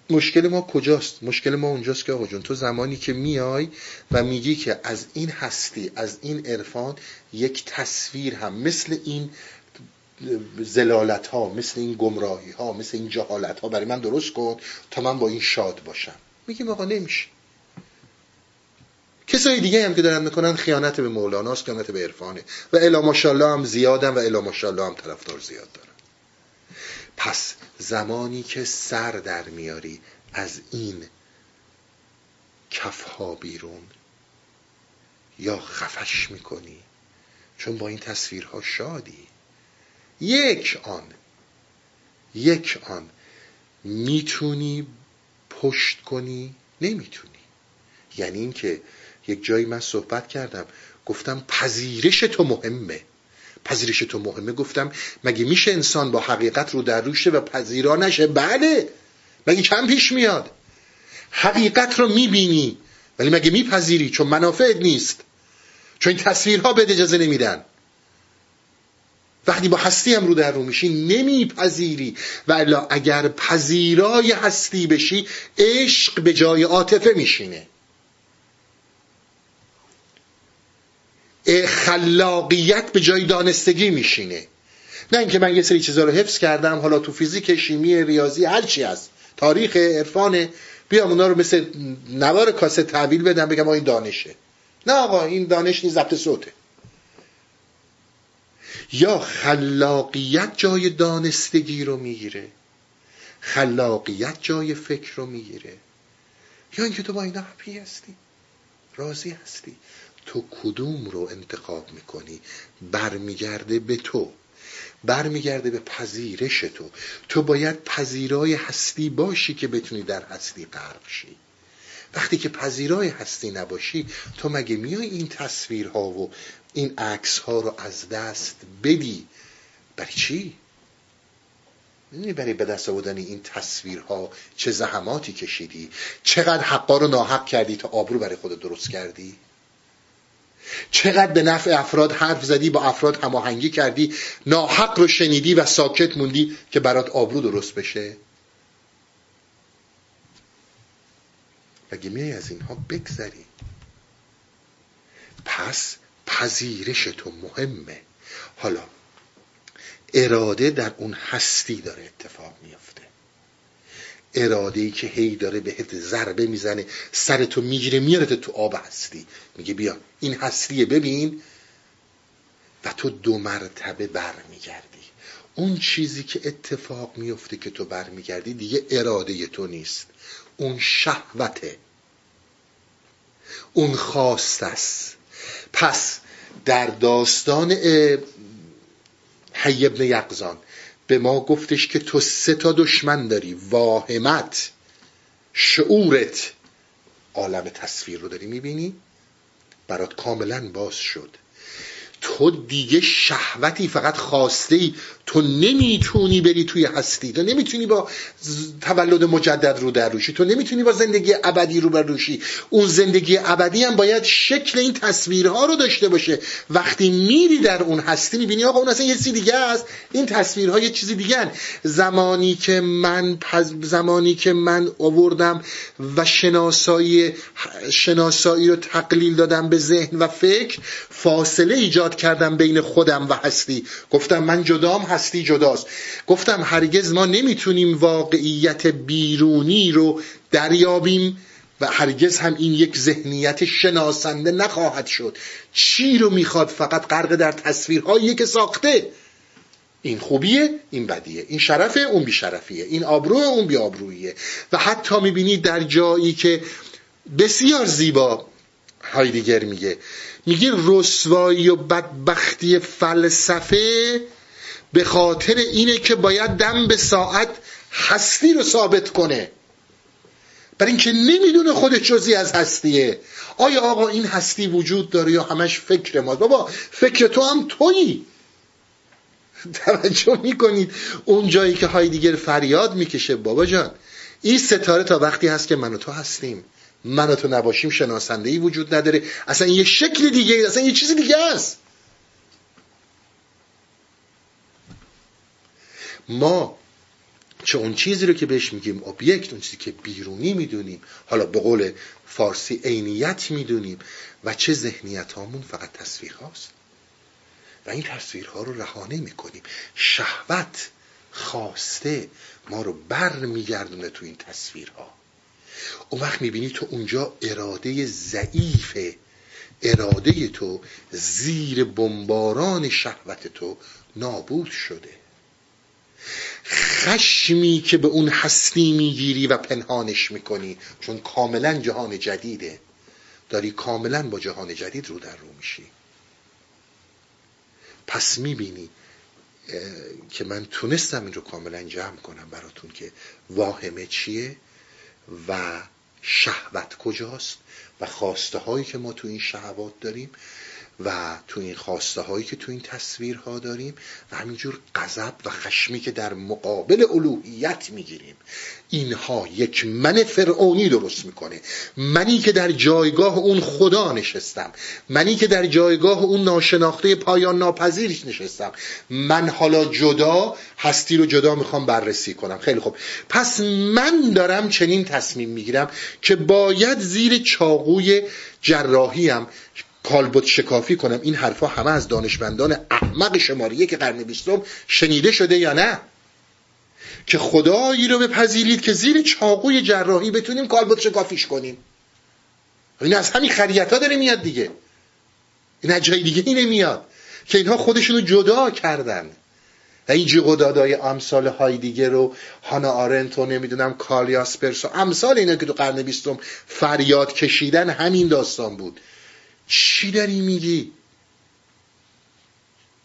Speaker 1: مشکل ما کجاست؟ مشکل ما اونجاست که آقا جون تو زمانی که میای و میگی که از این هستی از این عرفان یک تصویر هم مثل این زلالت ها مثل این گمراهی ها مثل این جهالت ها برای من درست کن تا من با این شاد باشم. میگیم آقا نمیشه. کسای دیگه هم که دارن می‌کنن خیانت به مولاناست خیانت به عرفانه. و الا ماشاءالله هم زیادن و الا ماشاءالله هم طرفدار زیاد دارن. پس زمانی که سر در میاری از این کفها بیرون یا خفش می‌کنی چون با این تصویرها شادی یک آن یک آن می‌تونی پشت کنی نمی‌تونی. یعنی اینکه یک جایی من صحبت کردم. گفتم پذیرش تو مهمه. پذیرش تو مهمه. گفتم مگه میشه انسان با حقیقت رو در روشه و پذیرا نشه؟ بله. مگه کم پیش میاد؟ حقیقت رو می‌بینی ولی مگه میپذیری؟ چون منافعت نیست. چون این تصویرها به اجازه نمیدن. وقتی با هستی هم رو در رو میشی نمیپذیری. و اگر پذیرای هستی بشی عشق به جای عاطفه میشینه. خلاقیت به جای دانستگی میشینه. نه اینکه من یه سری چیزا رو حفظ کردم حالا تو فیزیک شیمی ریاضی هر چی هست. تاریخ عرفان بیام اونا رو مثل نوار کاسه تحویل بدم بگم این دانشه. نه آقا این دانش نیست ضبط صوته. یا خلاقیت جای دانستگی رو می‌گیره. خلاقیت جای فکر رو می‌گیره. یا اینکه تو با اینا هپی هستی راضی هستی. تو کدوم رو انتخاب می‌کنی؟ برمیگرده به تو. برمیگرده به پذیرش تو. تو باید پذیرای هستی باشی که بتونی در هستی غرق شی. وقتی که پذیرای هستی نباشی تو مگه میای این تصویرها و این عکس ها رو از دست بدی؟ برای چی؟ می‌دونی برای به دست آوردن این تصویرها چه زحماتی کشیدی؟ چقدر حقا رو ناحق کردی تا آبرو برای خود درست کردی؟ چقدر به نفع افراد حرف زدی با افراد هماهنگی کردی ناحق رو شنیدی و ساکت موندی که برات آبرو درست بشه؟ مگه میای از اینها بگذری؟ پس پذیرش تو مهمه. حالا اراده در اون هستی داره اتفاق میافته. اراده ای که هی داره بهت ضربه می‌زنه سرتو می‌گیره میارت تو آب هستی میگه بیا این هستیه ببین. و تو دو مرتبه برمیگردی. اون چیزی که اتفاق میفته که تو برمیگردی دیگه اراده تو نیست. اون شهوته. اون خواست است. پس در داستان حی ابن یقزان به ما گفتش که تو سه تا دشمن داری واهمت شعورت. عالم تصویر رو داری می‌بینی؟ برات کاملا باز شد. تو دیگه شهوتی فقط خواسته ای تو نمی‌تونی بری توی هستی. تو نمی‌تونی با تولد مجدد رو در روشی. تو نمی‌تونی با زندگی ابدی رو بر روشی. اون زندگی ابدی هم باید شکل این تصویرها رو داشته باشه. وقتی میری در اون هستی می‌بینی آقا اون اصلا یه چیزی دیگه است. این تصویرها یه چیزی دیگه. زمانی که من زمانی که من آوردم و شناسایی شناسایی رو تقلیل دادم به ذهن و فکر فاصله ایجاد کردم بین خودم و هستی. گفتم من جدام هستی جداست. گفتم هرگز ما نمی‌تونیم واقعیت بیرونی رو دریابیم و هرگز هم این یک ذهنیت شناسنده نخواهد شد. چی رو می‌خواد فقط غرق در تصویرهایی که ساخته؟ این خوبیه این بدیه. این شرفه اون بیشرفیه. این آبروه اون بیابرویه و حتی می‌بینی در جایی که بسیار زیبا هایدیگر میگه میگه رسوایی و بدبختی فلسفه به خاطر اینه که باید دم به ساعت هستی رو ثابت کنه. برای اینکه نمی‌دونه خودش جزی از هستیه. آیا آقا این هستی وجود داره یا همش فکر ما بابا فکر تو هم تویی. توجه می‌کنید اون جایی که دیگر فریاد می‌کشه. بابا جان این ستاره تا وقتی هست که من و تو هستیم. من و تو نباشیم شناسنده وجود نداره. اصلا یه شکل دیگه اصلا یه چیز دیگه است. ما چه اون چیزی رو که بهش میگیم اوبیکت اون چیزی که بیرونی می‌دونیم. حالا به قول فارسی عینیت می‌دونیم و چه ذهنیت هامون فقط تصویر هاست و این تصویرها رو رهانه می‌کنیم. شهوت خواسته ما رو بر میگردونه تو این تصویرها. اون وقت می‌بینی تو اونجا اراده ضعیف اراده تو زیر بمباران شهوت تو نابود شده. خشمی که به اون هستی می‌گیری و پنهانش می‌کنی. چون کاملا جهان جدیده. داری کاملا با جهان جدید رو در رو میشی. پس می‌بینی که من تونستم این رو کاملا جمع کنم براتون که واهمه چیه و شهوت کجاست و خواسته هایی که ما تو این شهوات داریم و تو این خواسته هایی که تو این تصویرها داریم و همینجور غضب و خشمی که در مقابل الوهیت می‌گیریم. اینها یک من فرعونی درست می‌کنه. منی که در جایگاه اون خدا نشستم. منی که در جایگاه اون ناشناخته پایان ناپذیرش نشستم. من حالا جدا هستی رو جدا می‌خوام بررسی کنم. خیلی خوب. پس من دارم چنین تصمیم می‌گیرم که باید زیر چاقوی جراحیم کالبوت شکافی کنم. این حرفها همه از دانشمندان احمق شماره که قرن بیستم شنیده شده یا نه؟ که خدایی رو بپذیرید که زیر چاقوی جراحی بتونیم کالبوت شکافیش کنیم. این از همین خریت ها داره میاد دیگه. این از جای دیگه اینه میاد که اینها خودشونو جدا کردن. و این جیغدادای امثال های دیگه رو هانا آرنت و نمی‌دونم کالیاسپرس و امثال اینا که تو قرن بیستم فریاد کشیدن همین داستان بود. چی داری میگی؟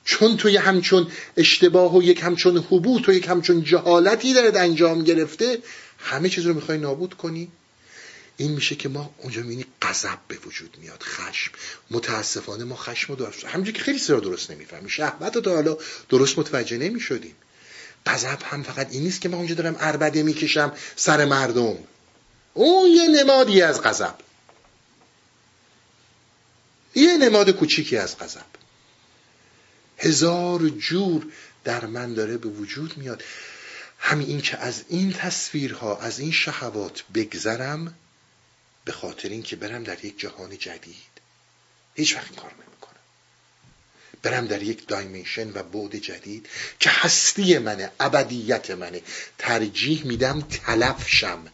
Speaker 1: چون تو یه همچون اشتباه و یک همچون حبوط و یک همچون جهالتی دارد انجام گرفته همه چیز رو می‌خوای نابود کنی؟ این میشه که ما اونجا می‌بینی غضب به وجود میاد خشم. متاسفانه ما خشم رو درست همونجا که خیلی سر درست نمی‌فهمی. شهوت تا حالا درست متوجه نمی‌شدیم. غضب هم فقط این نیست که من اونجا دارم اربده می‌کشم سر مردم. اون یه نمادی از غضب. یه نماد کوچیکی از غضب. هزار جور در من داره به وجود میاد. همین این که از این تصویرها از این شهوات بگذرم به خاطر اینکه برم در یک جهان جدید. هیچ وقت این کار نمی‌کنم. برم در یک دایمنشن و بعد جدید که هستی منه ابدیت منه. ترجیح میدم تلف شم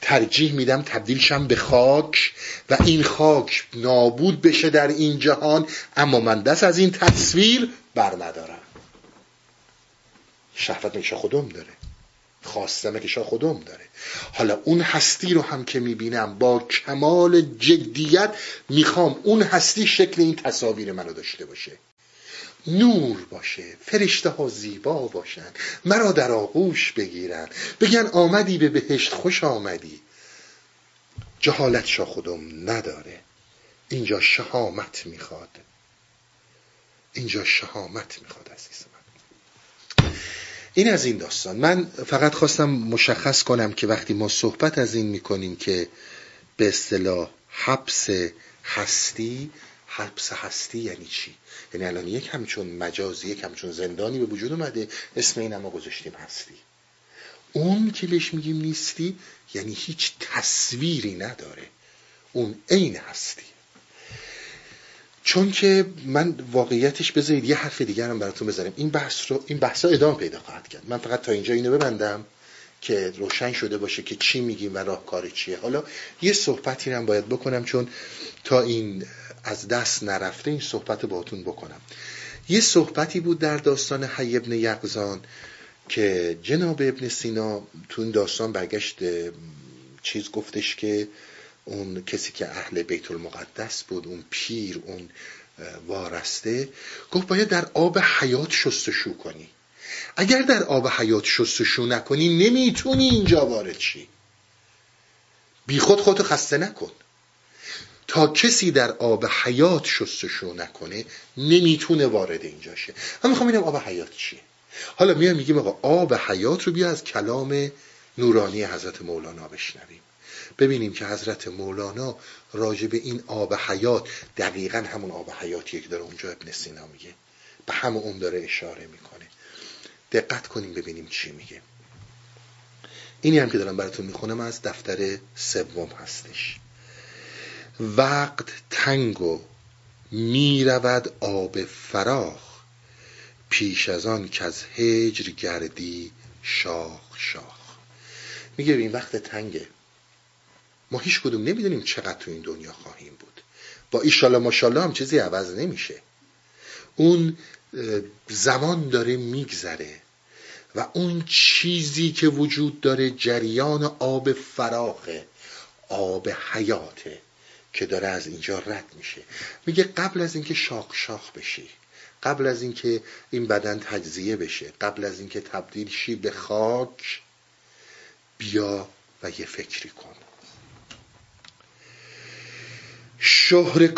Speaker 1: ترجیح میدم تبدیل شم به خاک و این خاک نابود بشه در این جهان اما من دست از این تصویر بر ندارم. شهوت میشه خودم داره؟ خواستم که خودم داره؟ حالا اون هستی رو هم که می‌بینم با کمال جدیت می‌خوام اون هستی شکل این تصاویر منو داشته باشه. نور باشه فرشته ها زیبا باشن مرا در آغوش بگیرن. بگن آمدی به بهشت خوش آمدی. جهالت شا خودم نداره. اینجا شهامت می‌خواد. اینجا شهامت می‌خواد عزیز من. این از این داستان. من فقط خواستم مشخص کنم که وقتی ما صحبت از این می‌کنیم که به اصطلاح حبس هستی حبس هستی یعنی چی؟ یعنی الان یک همچون مجازی یک همچون زندانی به وجود اومده اسم این ما گذاشتیم هستی. اون که بهش میگیم نیستی یعنی هیچ تصویری نداره. اون عین هستی. چون که من واقعیتش بذارید یه حرف دیگر هم براتون بذارم. این بحث رو این بحث ادامه پیدا خواهد کرد. من فقط تا اینجا اینو ببندم که روشن شده باشه که چی میگیم و راهکار چیه. حالا یه صحبتی هم باید بکنم چون تا این از دست نرفته این صحبت باتون بکنم. یه صحبتی بود در داستان حی ابن یقزان که جناب ابن سینا تو این داستان برگشت چیز گفتش که اون کسی که اهل بیت المقدس بود اون پیر اون وارسته گفت باید در آب حیات شستشو کنی. اگر در آب حیات شستشو نکنی نمی‌تونی اینجا وارد شی. بی خود خودتو خسته نکن. تا کسی در آب حیات شستشو نکنه نمی‌تونه وارد اینجا شه. من می‌خوام ببینم آب حیات چیه. حالا میام میگیم آقا آب حیات رو بیا از کلام نورانی حضرت مولانا بشنویم. ببینیم که حضرت مولانا راجع به این آب حیات دقیقا همون آب حیاتیه که داره اونجا ابن سینا میگه. به همون اون داره اشاره می‌کنه. دقت کنیم ببینیم چی میگه. اینی هم که دارم براتون می‌خونم از دفتر سوم هستش. وقت تنگ و می‌رود آب فراخ پیش از آن که از هجر گردی شاخ شاخ. میگه این وقت تنگه. ما هیچ کدوم نمی‌دونیم چقدر تو این دنیا خواهیم بود. با ایشالا ماشالله هم چیزی عوض نمیشه. اون زمان داره میگذره و اون چیزی که وجود داره جریان آب فراخه آب حیاته. که داره از اینجا رد میشه. میگه قبل از اینکه شاخ شاخ بشی قبل از اینکه این بدن تجزیه بشه قبل از اینکه تبدیل شی به خاک بیا و یه فکری کن. شهر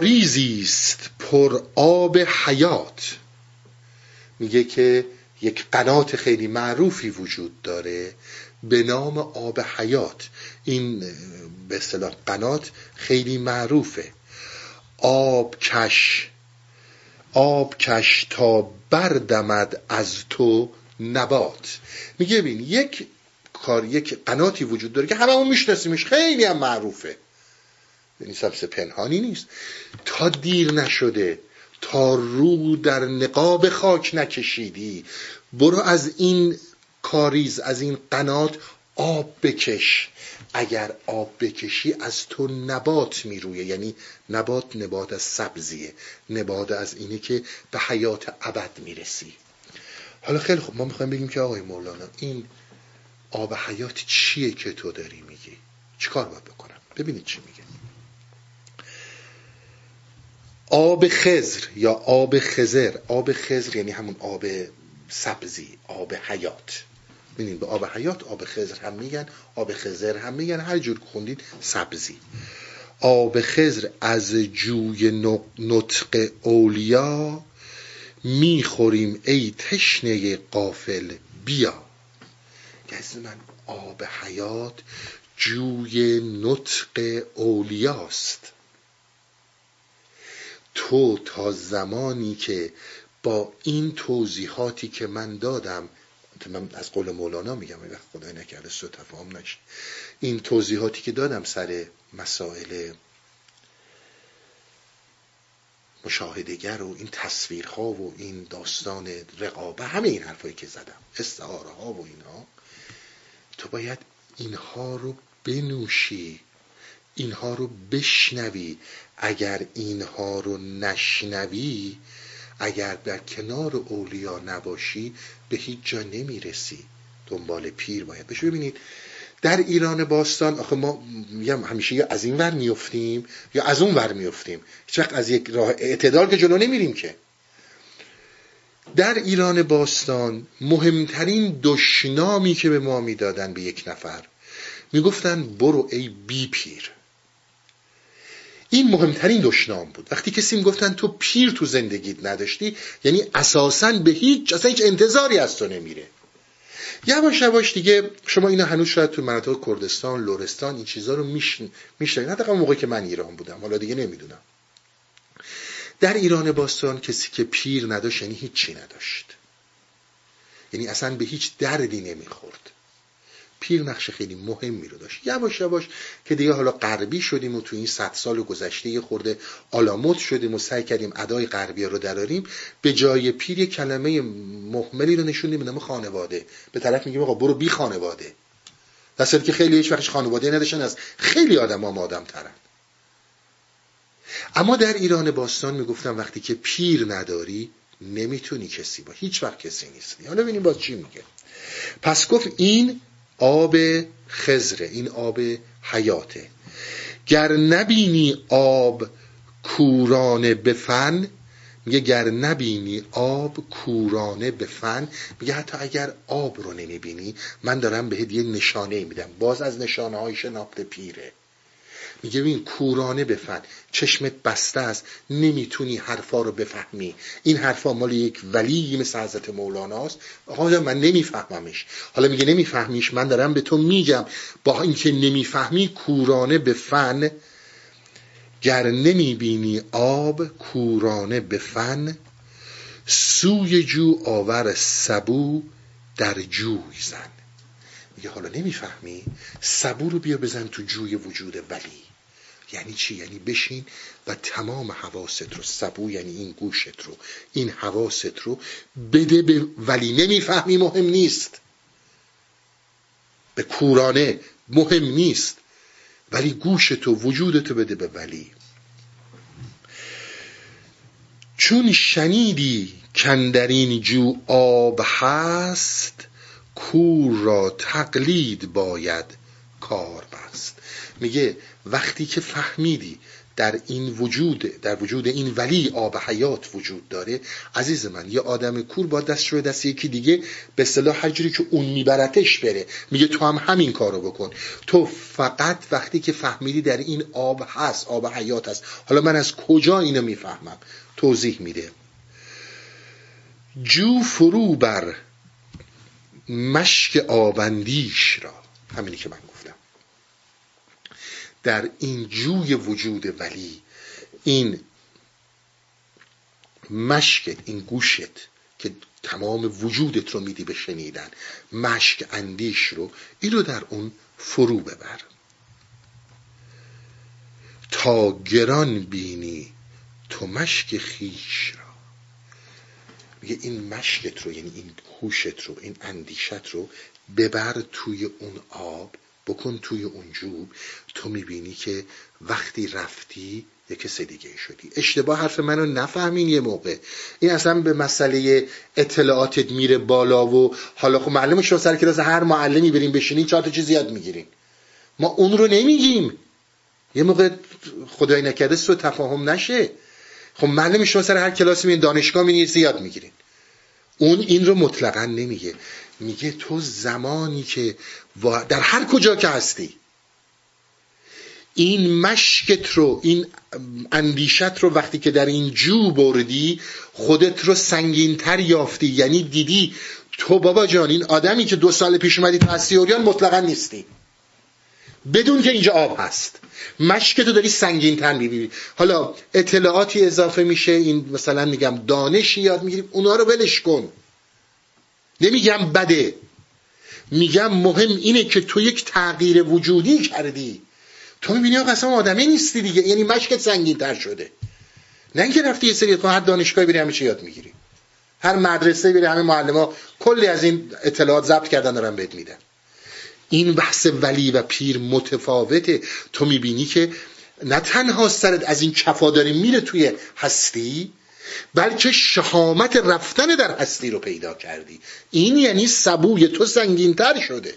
Speaker 1: ریزیست پر آب حیات. میگه که یک قنات خیلی معروفی وجود داره به نام آب حیات. این به اصطلاح قنات خیلی معروفه. آب کش. آب کش تا بردمد از تو نبات. میگه ببین یک کار یک قناتی وجود داره که همه همون میشناسیمش. خیلی هم معروفه. یعنی سبس پنهانی نیست. تا دیر نشده تا رو در نقاب خاک نکشیدی برو از این کاریز از این قنات آب بکش. اگر آب بکشی از تو نبات میرویه. یعنی نبات نبات از سبزیه. نبات از اینه که به حیات ابد می‌رسی. حالا خیلی خوب. ما می‌خوایم بگیم که آقای مولانا این آب حیات چیه که تو داری میگی؟ چیکار باید بکنم؟ ببینید چی میگه. آب خزر یا آب خزر آب خزر یعنی همون آب سبزی آب حیات. ببینید به آب حیات آب خزر هم میگن آب خزر هم میگن. هر جور خوندید سبزی. آب خزر از جوی نطق اولیا می‌خوریم ای تشنه قافل بیا. گز من آب حیات جوی نطق اولیاست. تو تا زمانی که با این توضیحاتی که من دادم من از قول مولانا میگم وقت خدای نکرده سو تفاهم نشه. این توضیحاتی که دادم سر مسائل مشاهدگر و این تصویرها و این داستان رقابه همه این حرفایی که زدم استعاره ها و اینها تو باید اینها رو بنوشی اینها رو بشنوی. اگر اینها رو نشنوی اگر در کنار اولیا نباشی به هیچ جا نمی‌رسی. دنبال پیر باید بشه ببینید در ایران باستان آخه ما میگم همیشه یا از این ور میفتیم یا از اون ور میفتیم هیچ از یک راه اعتدال که جلو نمیریم که. در ایران باستان مهمترین دشنامی که به ما می‌دادن به یک نفر می‌گفتن برو ای بی پیر. این مهمترین دشنام بود. وقتی کسی می‌گفتن تو پیر تو زندگیت نداشتی یعنی اساسا به هیچ اصلا هیچ انتظاری از تو نمیره. یواش یواش دیگه شما اینا هنوز شاید تو مناطق کردستان لورستان این چیزها رو میشنید حداقل موقعی که من ایران بودم. حالا دیگه نمی‌دونم. در ایران باستان کسی که پیر نداشت یعنی هیچی نداشت. یعنی اصلا به هیچ دردی نمی‌خورد. پیر نقش خیلی مهمی رو داشت. یواش یواش که دیگه حالا غربی شدیم و تو این صد سال گذشته یه خورده آلاموت شدیم و سعی کردیم ادای غربی رو دراریم به جای پیر یه کلمه محملی رو نشونیم به نام خانواده. به طرف میگیم آقا برو بی خانواده. در که خیلی هیچ خانواده نداشتن از خیلی آدم هم آدم ترن. اما در ایران باستان می‌گفتم وقتی که پیر نداری نمی‌تونی کسی با هیچ وقت کسی نیستی. حالا ببینیم باز چی میگه. پس گفت این آب خزره این آب حیاته. گر نبینی آب کورانه به فن میگه گر نبینی آب کورانه به فن میگه حتی اگر آب رو نمی‌بینی من دارم بهت یه نشانه میدم. باز از نشانه های شناخت پیره. میگه ببین کورانه بفهم چشمت بسته است نمی‌تونی حرفا رو بفهمی. این حرفا مال یک ولی مثل حضرت مولاناست آقا من نمیفهممش. حالا میگه نمیفهمیش من دارم به تو میگم. با اینکه نمی‌فهمی کورانه به فن. گر نمی‌بینی آب کورانه به فن. سوی جو آور سبو در جوی زن. میگه حالا نمی‌فهمی؟ سبو رو بیا بزن تو جوی وجود ولی. یعنی چی؟ یعنی بشین و تمام حواست رو سبو یعنی این گوشت رو این حواست رو بده به ولی نمی‌فهمی مهم نیست. به کورانه مهم نیست. ولی گوشت و وجودتو بده به ولی. چون شنیدی کندرین جو آب هست کور را تقلید باید کار بست. میگه وقتی که فهمیدی در این وجود در وجود این ولی آب حیات وجود داره عزیز من یه آدم کور با دست رو دست یکی دیگه به صلاح هر که اون میبرتش بره. میگه تو هم همین کارو بکن. تو فقط وقتی که فهمیدی در این آب هست آب حیات هست. حالا من از کجا اینو می‌فهمم؟ توضیح میده. جو فرو بر مشک آبندیش را. همینی که من در این جوی وجود ولی این مشکت این گوشت که تمام وجودت رو میدی به شنیدن مشک اندیش رو این رو در اون فرو ببر. تا گران بینی تو مشک خیش را. میگه این مشکت رو یعنی این هوشت رو این اندیشت رو ببر توی اون آب بکن توی اون جوب. تو می‌بینی که وقتی رفتی یه کس دیگه شدی. اشتباه حرف منو نفهمین یه موقع. این اصلا به مسئله اطلاعاتت میره بالا و حالا خب معلم شما سر کلاس هر معلمی بریم بشینین چهار تا چیز یاد می‌گیرین. ما اون رو نمیگیم. یه موقع خدای نکرده سو تفاهم نشه. خب معلم شما سر هر کلاس میرین دانشگاه میرین یاد می‌گیرین. اون این رو مطلقا نمیگه. میگه تو زمانی که در هر کجا که هستی. این مشکت رو این اندیشت رو وقتی که در این جو بردی خودت رو سنگینتر یافتی. یعنی دیدی تو بابا جان این آدمی که دو سال پیش اومدی تو هستی اوریان مطلقا نیستی. بدون که اینجا آب هست. مشک تو داری سنگین تر می‌بینی. حالا اطلاعاتی اضافه میشه. این مثلا میگم دانشی یاد می‌گیریم. اونا رو ولش کن. نمیگم بده. میگم مهم اینه که تو یک تغییر وجودی کردی. تو می‌بینی آقا اصلا آدمی نیستی دیگه. یعنی مشکت سنگین تر شده. نه اینکه رفتی یه سری هر دانشگاهی بری چی یاد می‌گیری. هر مدرسه بری همه معلم کلی از این اطلاعات ضبط کردن دارن بهت میدن. این بحث ولی و پیر متفاوته. تو می‌بینی که نه تنها سرت از این کفا داره میره توی هستی بلکه شهامت رفتن در هستی رو پیدا کردی. این یعنی سبوی تو سنگینتر شده.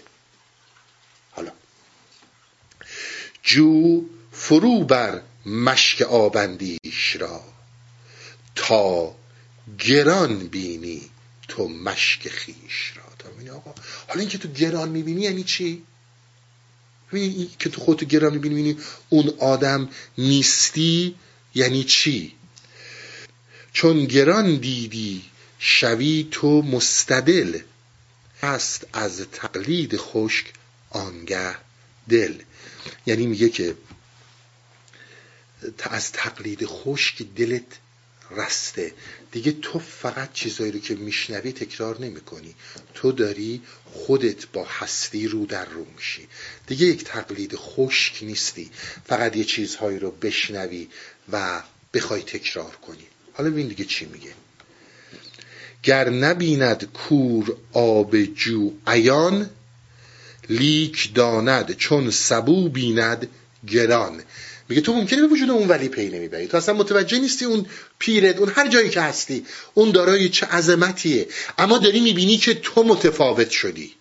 Speaker 1: حالا. جو فرو بر مشک آبندیش را. تا گران بینی تو مشک خیش را. آقا حالا اینکه تو گران می‌بینی یعنی چی؟ که تو خودتو گران می‌بینی اون آدم نیستی یعنی چی؟ چون گران دیدی شوی تو مستدل. هست از تقلید خشک آنگه دل. یعنی میگه که از تقلید خشک دلت رسته. دیگه تو فقط چیزایی رو که میشنوی تکرار نمی‌کنی. تو داری خودت با هستی رو در رو میشی. دیگه یک تقلید خشک نیستی. فقط یه چیزهایی رو بشنوی و بخوای تکرار کنی. حالا ببین دیگه چی میگه. گر نبیند کور آب جو عیان لیک داند چون سبو بیند گران. میگه تو ممکنه به وجود اون ولی پی نمی‌بری. تو اصلا متوجه نیستی اون پیرت اون هر جایی که هستی اون دارای چه عظمتیه. اما داری می‌بینی که تو متفاوت شدی.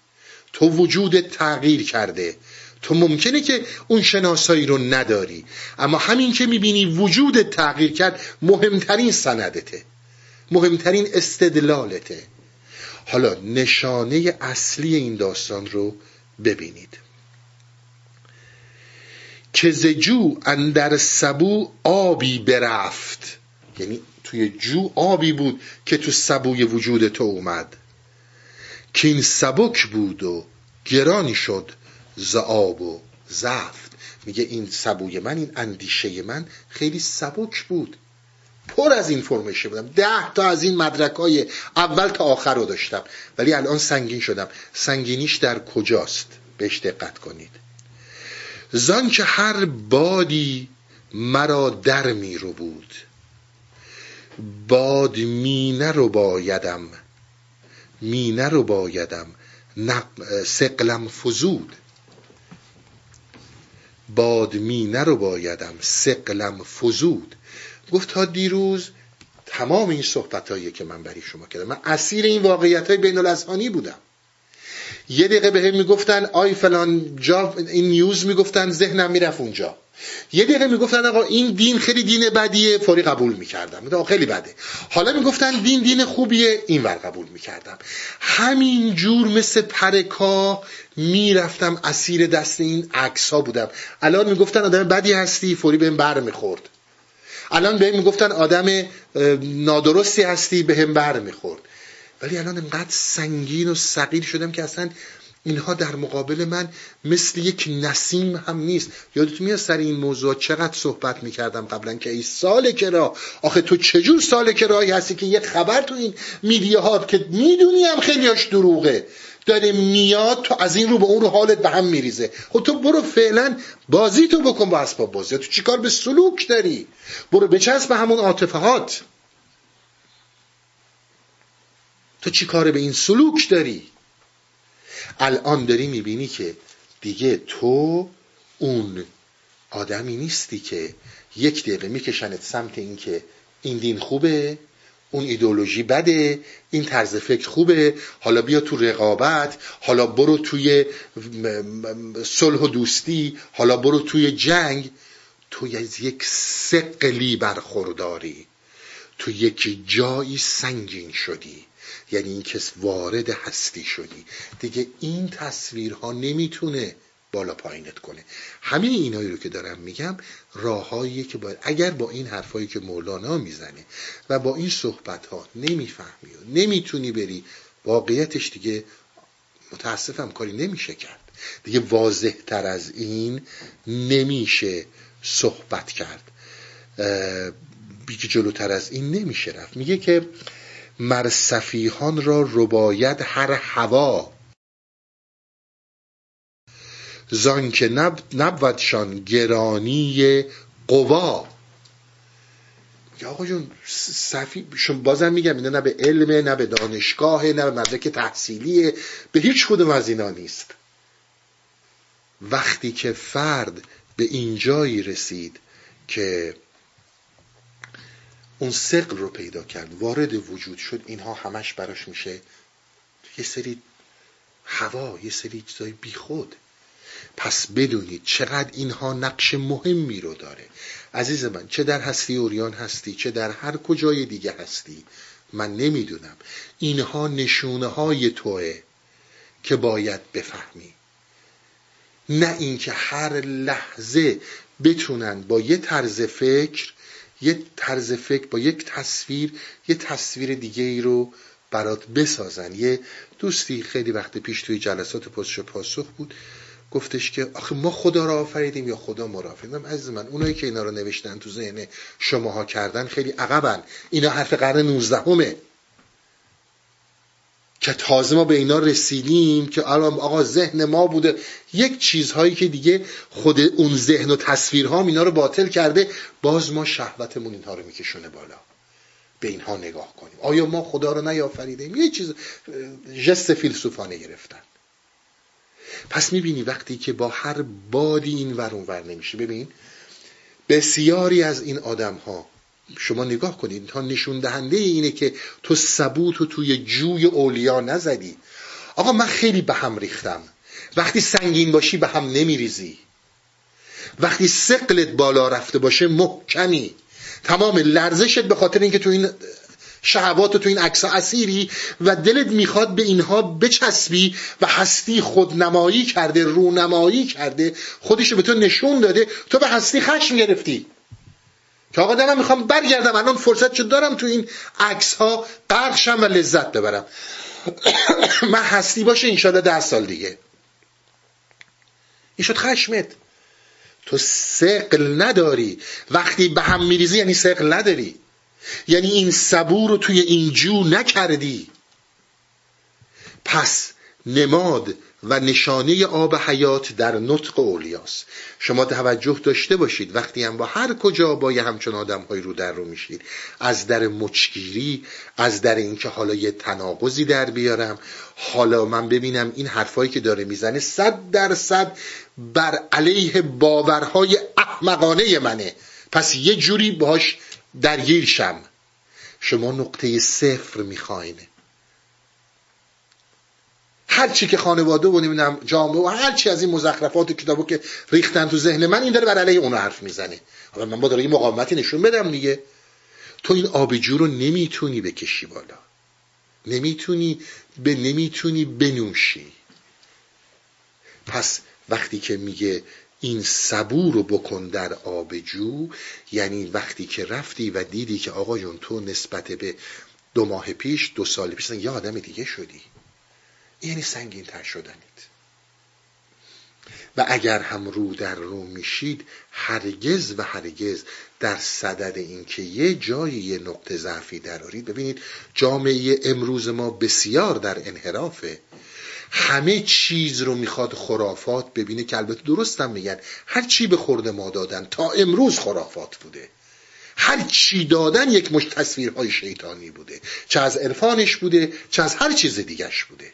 Speaker 1: تو وجود تغییر کرده. تو ممکنه که اون شناسایی رو نداری. اما همین که می‌بینی وجود تغییر کرد مهمترین سندته. مهمترین استدلالته. حالا نشانه اصلی این داستان رو ببینید. که زجو اندر سبو آبی برفت. یعنی توی جو آبی بود که تو سبوی وجود تو اومد. که این سبک بود و گرانی شد ز آب و زفت میگه این سبوی من این اندیشه من خیلی سبک بود. پر از این فرمشه بودم. ده تا از این مدرک های اول تا آخر رو داشتم. ولی الان سنگین شدم. سنگینیش در کجاست؟ بهش دقت کنید. زان که هر بادی مرا در می رو بود. باد مینه رو بایدم. مینه رو بایدم. سقلم فزود باد مینه رو بایدم. سقلم فزود. گفت تا دیروز تمام این صحبت که من برای شما کردم من اسیر این واقعیت های بین بودم. یه دقیقه به هم می‌گفتن آی فلان جا این نیوز می‌گفتن ذهنم می‌رفت اونجا. یه دقیقه می‌گفتن آقا این دین خیلی دین بدیه فوری قبول می‌کردم. خیلی بده. حالا می‌گفتن دین دین خوبیه اینور قبول می‌کردم. همین جور مثل پرکا می‌رفتم اسیر دست این عکس بودم. الان می‌گفتن آدم بدی هستی فوری بهم بر می‌خورد. الان بهم می‌گفتن آدم نادرستی هستی بهم بر می‌خورد. ولی الان انقدر سنگین و سقیل شدم که اصلا اینها در مقابل من مثل یک نسیم هم نیست. یادتون میاد سر این موضوع چقدر صحبت می‌کردم قبلا که ای سال را آخه تو چجور سال رایی هستی که یه خبر تو این میدیاها که می‌دونی هم خیلیاش دروغه. داره میاد تو از این رو به اون رو حالت به هم میریزه. خب تو برو فعلا بازی تو بکن با اسباب بازی. تو چیکار به سلوک داری؟ برو بچسب به همون عاطفهات. تو چی کار به این سلوک داری؟ الان داری می‌بینی که دیگه تو اون آدمی نیستی که یک دقیقه میکشنت سمت این که این دین خوبه اون ایدولوژی بده این طرز فکر خوبه حالا بیا تو رقابت حالا برو توی صلح و دوستی حالا برو توی جنگ. تو از یک سقلی برخورداری. تو یک جایی سنگین شدی. یعنی این کس وارد هستی شدی. دیگه این تصویرها نمی‌تونه بالا پایینت کنه. همه اینایی رو که دارم میگم راههاییه که باید اگر با این حرفایی که مولانا می‌زنه و با این صحبت ها نمی‌فهمی و نمی‌تونی بری واقعیتش دیگه متاسفم کاری نمیشه کرد. دیگه واضح تر از این نمیشه صحبت کرد. بیگه جلوتر از این نمیشه رفت. میگه که مر سفیهان را رباید هر هوا. زان که نب نبودشان گرانی قوا. میگه آقا جون صفی بازم میگم اینا نه به علمه نه به دانشگاه نه به مدرک تحصیلیه به هیچ کدوم از اینا نیست. وقتی که فرد به اینجایی رسید که اون سقل رو پیدا کرد. وارد وجود شد. اینها همش براش میشه یه سری هوا یه سری چیزای بیخود. پس بدونید چقدر اینها نقش مهمی رو داره. عزیز من چه در هستی اوریان هستی چه در هر کجای دیگه هستی من نمی‌دونم. اینها نشونه های توه که باید بفهمی. نه اینکه هر لحظه بتونن با یه طرز فکر یه طرز فکر با یک تصویر یه تصویر دیگه ای رو برات بسازن. یه دوستی خیلی وقت پیش توی جلسات پرسش پاسخ بود. گفتش که آخه ما خدا را آفریدیم یا خدا ما را آفریدیم. عزیز من اونایی که اینا رو نوشتن تو ذهن شماها کردن خیلی عقبن. اینا حرف قرن 19 همه که تازه ما به اینا رسیدیم که الان آقا ذهن ما بوده. یک چیزهایی که دیگه خود اون ذهن و تصویرها اینا رو باطل کرده باز ما شهوتمون اینها رو میکشونه بالا. به اینها نگاه کنیم. آیا ما خدا رو نیافریدیم؟ یه چیز جست فیلسوفانه گرفتن. پس می‌بینی وقتی که با هر بادی این ور ور نمیشه. ببین بسیاری از این آدم ها شما نگاه کنید تا نشون دهنده اینه که تو ثبوت و توی جوی اولیا نزدی. آقا من خیلی به هم ریختم. وقتی سنگین باشی به هم نمیریزی. وقتی سقلت بالا رفته باشه محکمی. تمام لرزشت به خاطر اینکه تو این شهوات تو این عکس اسیری و دلت می‌خواد به اینها بچسبی و هستی خودنمایی کرده رونمایی کرده خودش به تو نشون داده تو به هستی خشم گرفتی. که آقا من می‌خوام برگردم الان فرصت شد دارم تو این عکس ها قرقشم و لذت ببرم. (coughs) من هستی باشه انشالله ده سال دیگه. این شد خشمت. تو سقل نداری. وقتی به هم میریزی یعنی سقل نداری. یعنی این صبور رو توی این جو نکردی. پس نماد و نشانه آب حیات در نطق اولیاست شما توجه داشته باشید وقتی هم با هر کجا با یه همچون آدم های رو در رو میشید. از در مچگیری از در اینکه حالا یه تناقضی در بیارم. حالا من ببینم این حرفایی که داره می‌زنه صد درصد بر علیه باورهای احمقانه منه. پس یه جوری باش درگیر شم. شما نقطه صفر می‌خواین. هر چی که خانواده و نمی‌دونم جامعه و هر چی از این مزخرفات و کتابو که ریختن تو ذهن من این داره بر علیه اون حرف می‌زنه. حالا من با داره مقاومتی نشون بدم دیگه. تو این آبجو رو نمی‌تونی بکشی بالا. نمی‌تونی به نمی‌تونی بنوشی. پس وقتی که میگه این صبور رو بکن در آبجو یعنی وقتی که رفتی و دیدی که آقا جون تو نسبت به دو ماه پیش دو سال پیش یه آدم دیگه شدی. یعنی سنگین تر شدنید. و اگر هم رو در رو میشید هرگز و هرگز در صدد اینکه یه جایی یه نقطه ضعفی درارید ببینید جامعه امروز ما بسیار در انحرافه. همه چیز رو می‌خواد خرافات ببینه که البته درستم میگن. هر چی به خورده ما دادن تا امروز خرافات بوده. هر چی دادن یک مش تصویرهای شیطانی بوده. چه از عرفانش بوده چه از هر چیز دیگش بوده.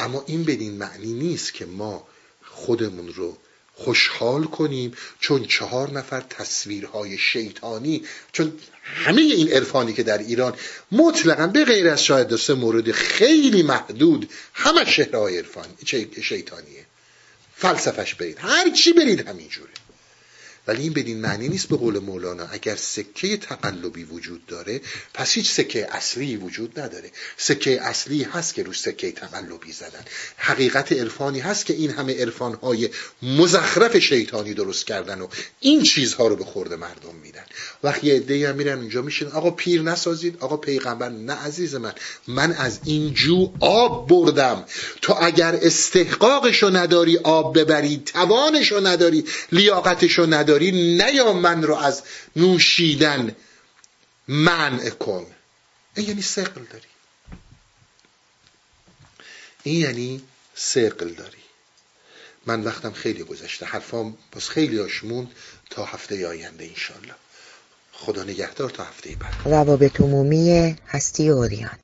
Speaker 1: اما این بدین معنی نیست که ما خودمون رو خوشحال کنیم چون چهار نفر تصویرهای شیطانی چون همه این عرفانی که در ایران مطلقا به غیر از شاید سه مورد خیلی محدود همه شهرهای عرفانی شیطانیه. فلسفش برید. هر چی برید همینجوره. ولی این بدین معنی نیست به قول مولانا. اگر سکه تقلبی وجود داره پس هیچ سکه اصلی وجود نداره. سکه اصلی هست که رو سکه تقلبی زدن. حقیقت عرفانی هست که این همه عرفانهای مزخرف شیطانی درست کردن و این چیزها رو به خورده مردم میدن. وقتی عده‌ای هم میرن اونجا میشین آقا پیر نسازید. آقا پیغمبر نه عزیز من. من از این جو آب بردم. تو اگر استحقاقشو نداری آب ببری توانشو نداری لیاقتشو نداری داری نیا من رو از نوشیدن منع کن. این یعنی سقل داری. این یعنی سقل داری. من وقتم خیلی گذشته. حرفام باز خیلی آشمون تا هفته آینده انشالله خدا نگهدار تا هفته بعد.
Speaker 2: روابط عمومی هستی اوریان.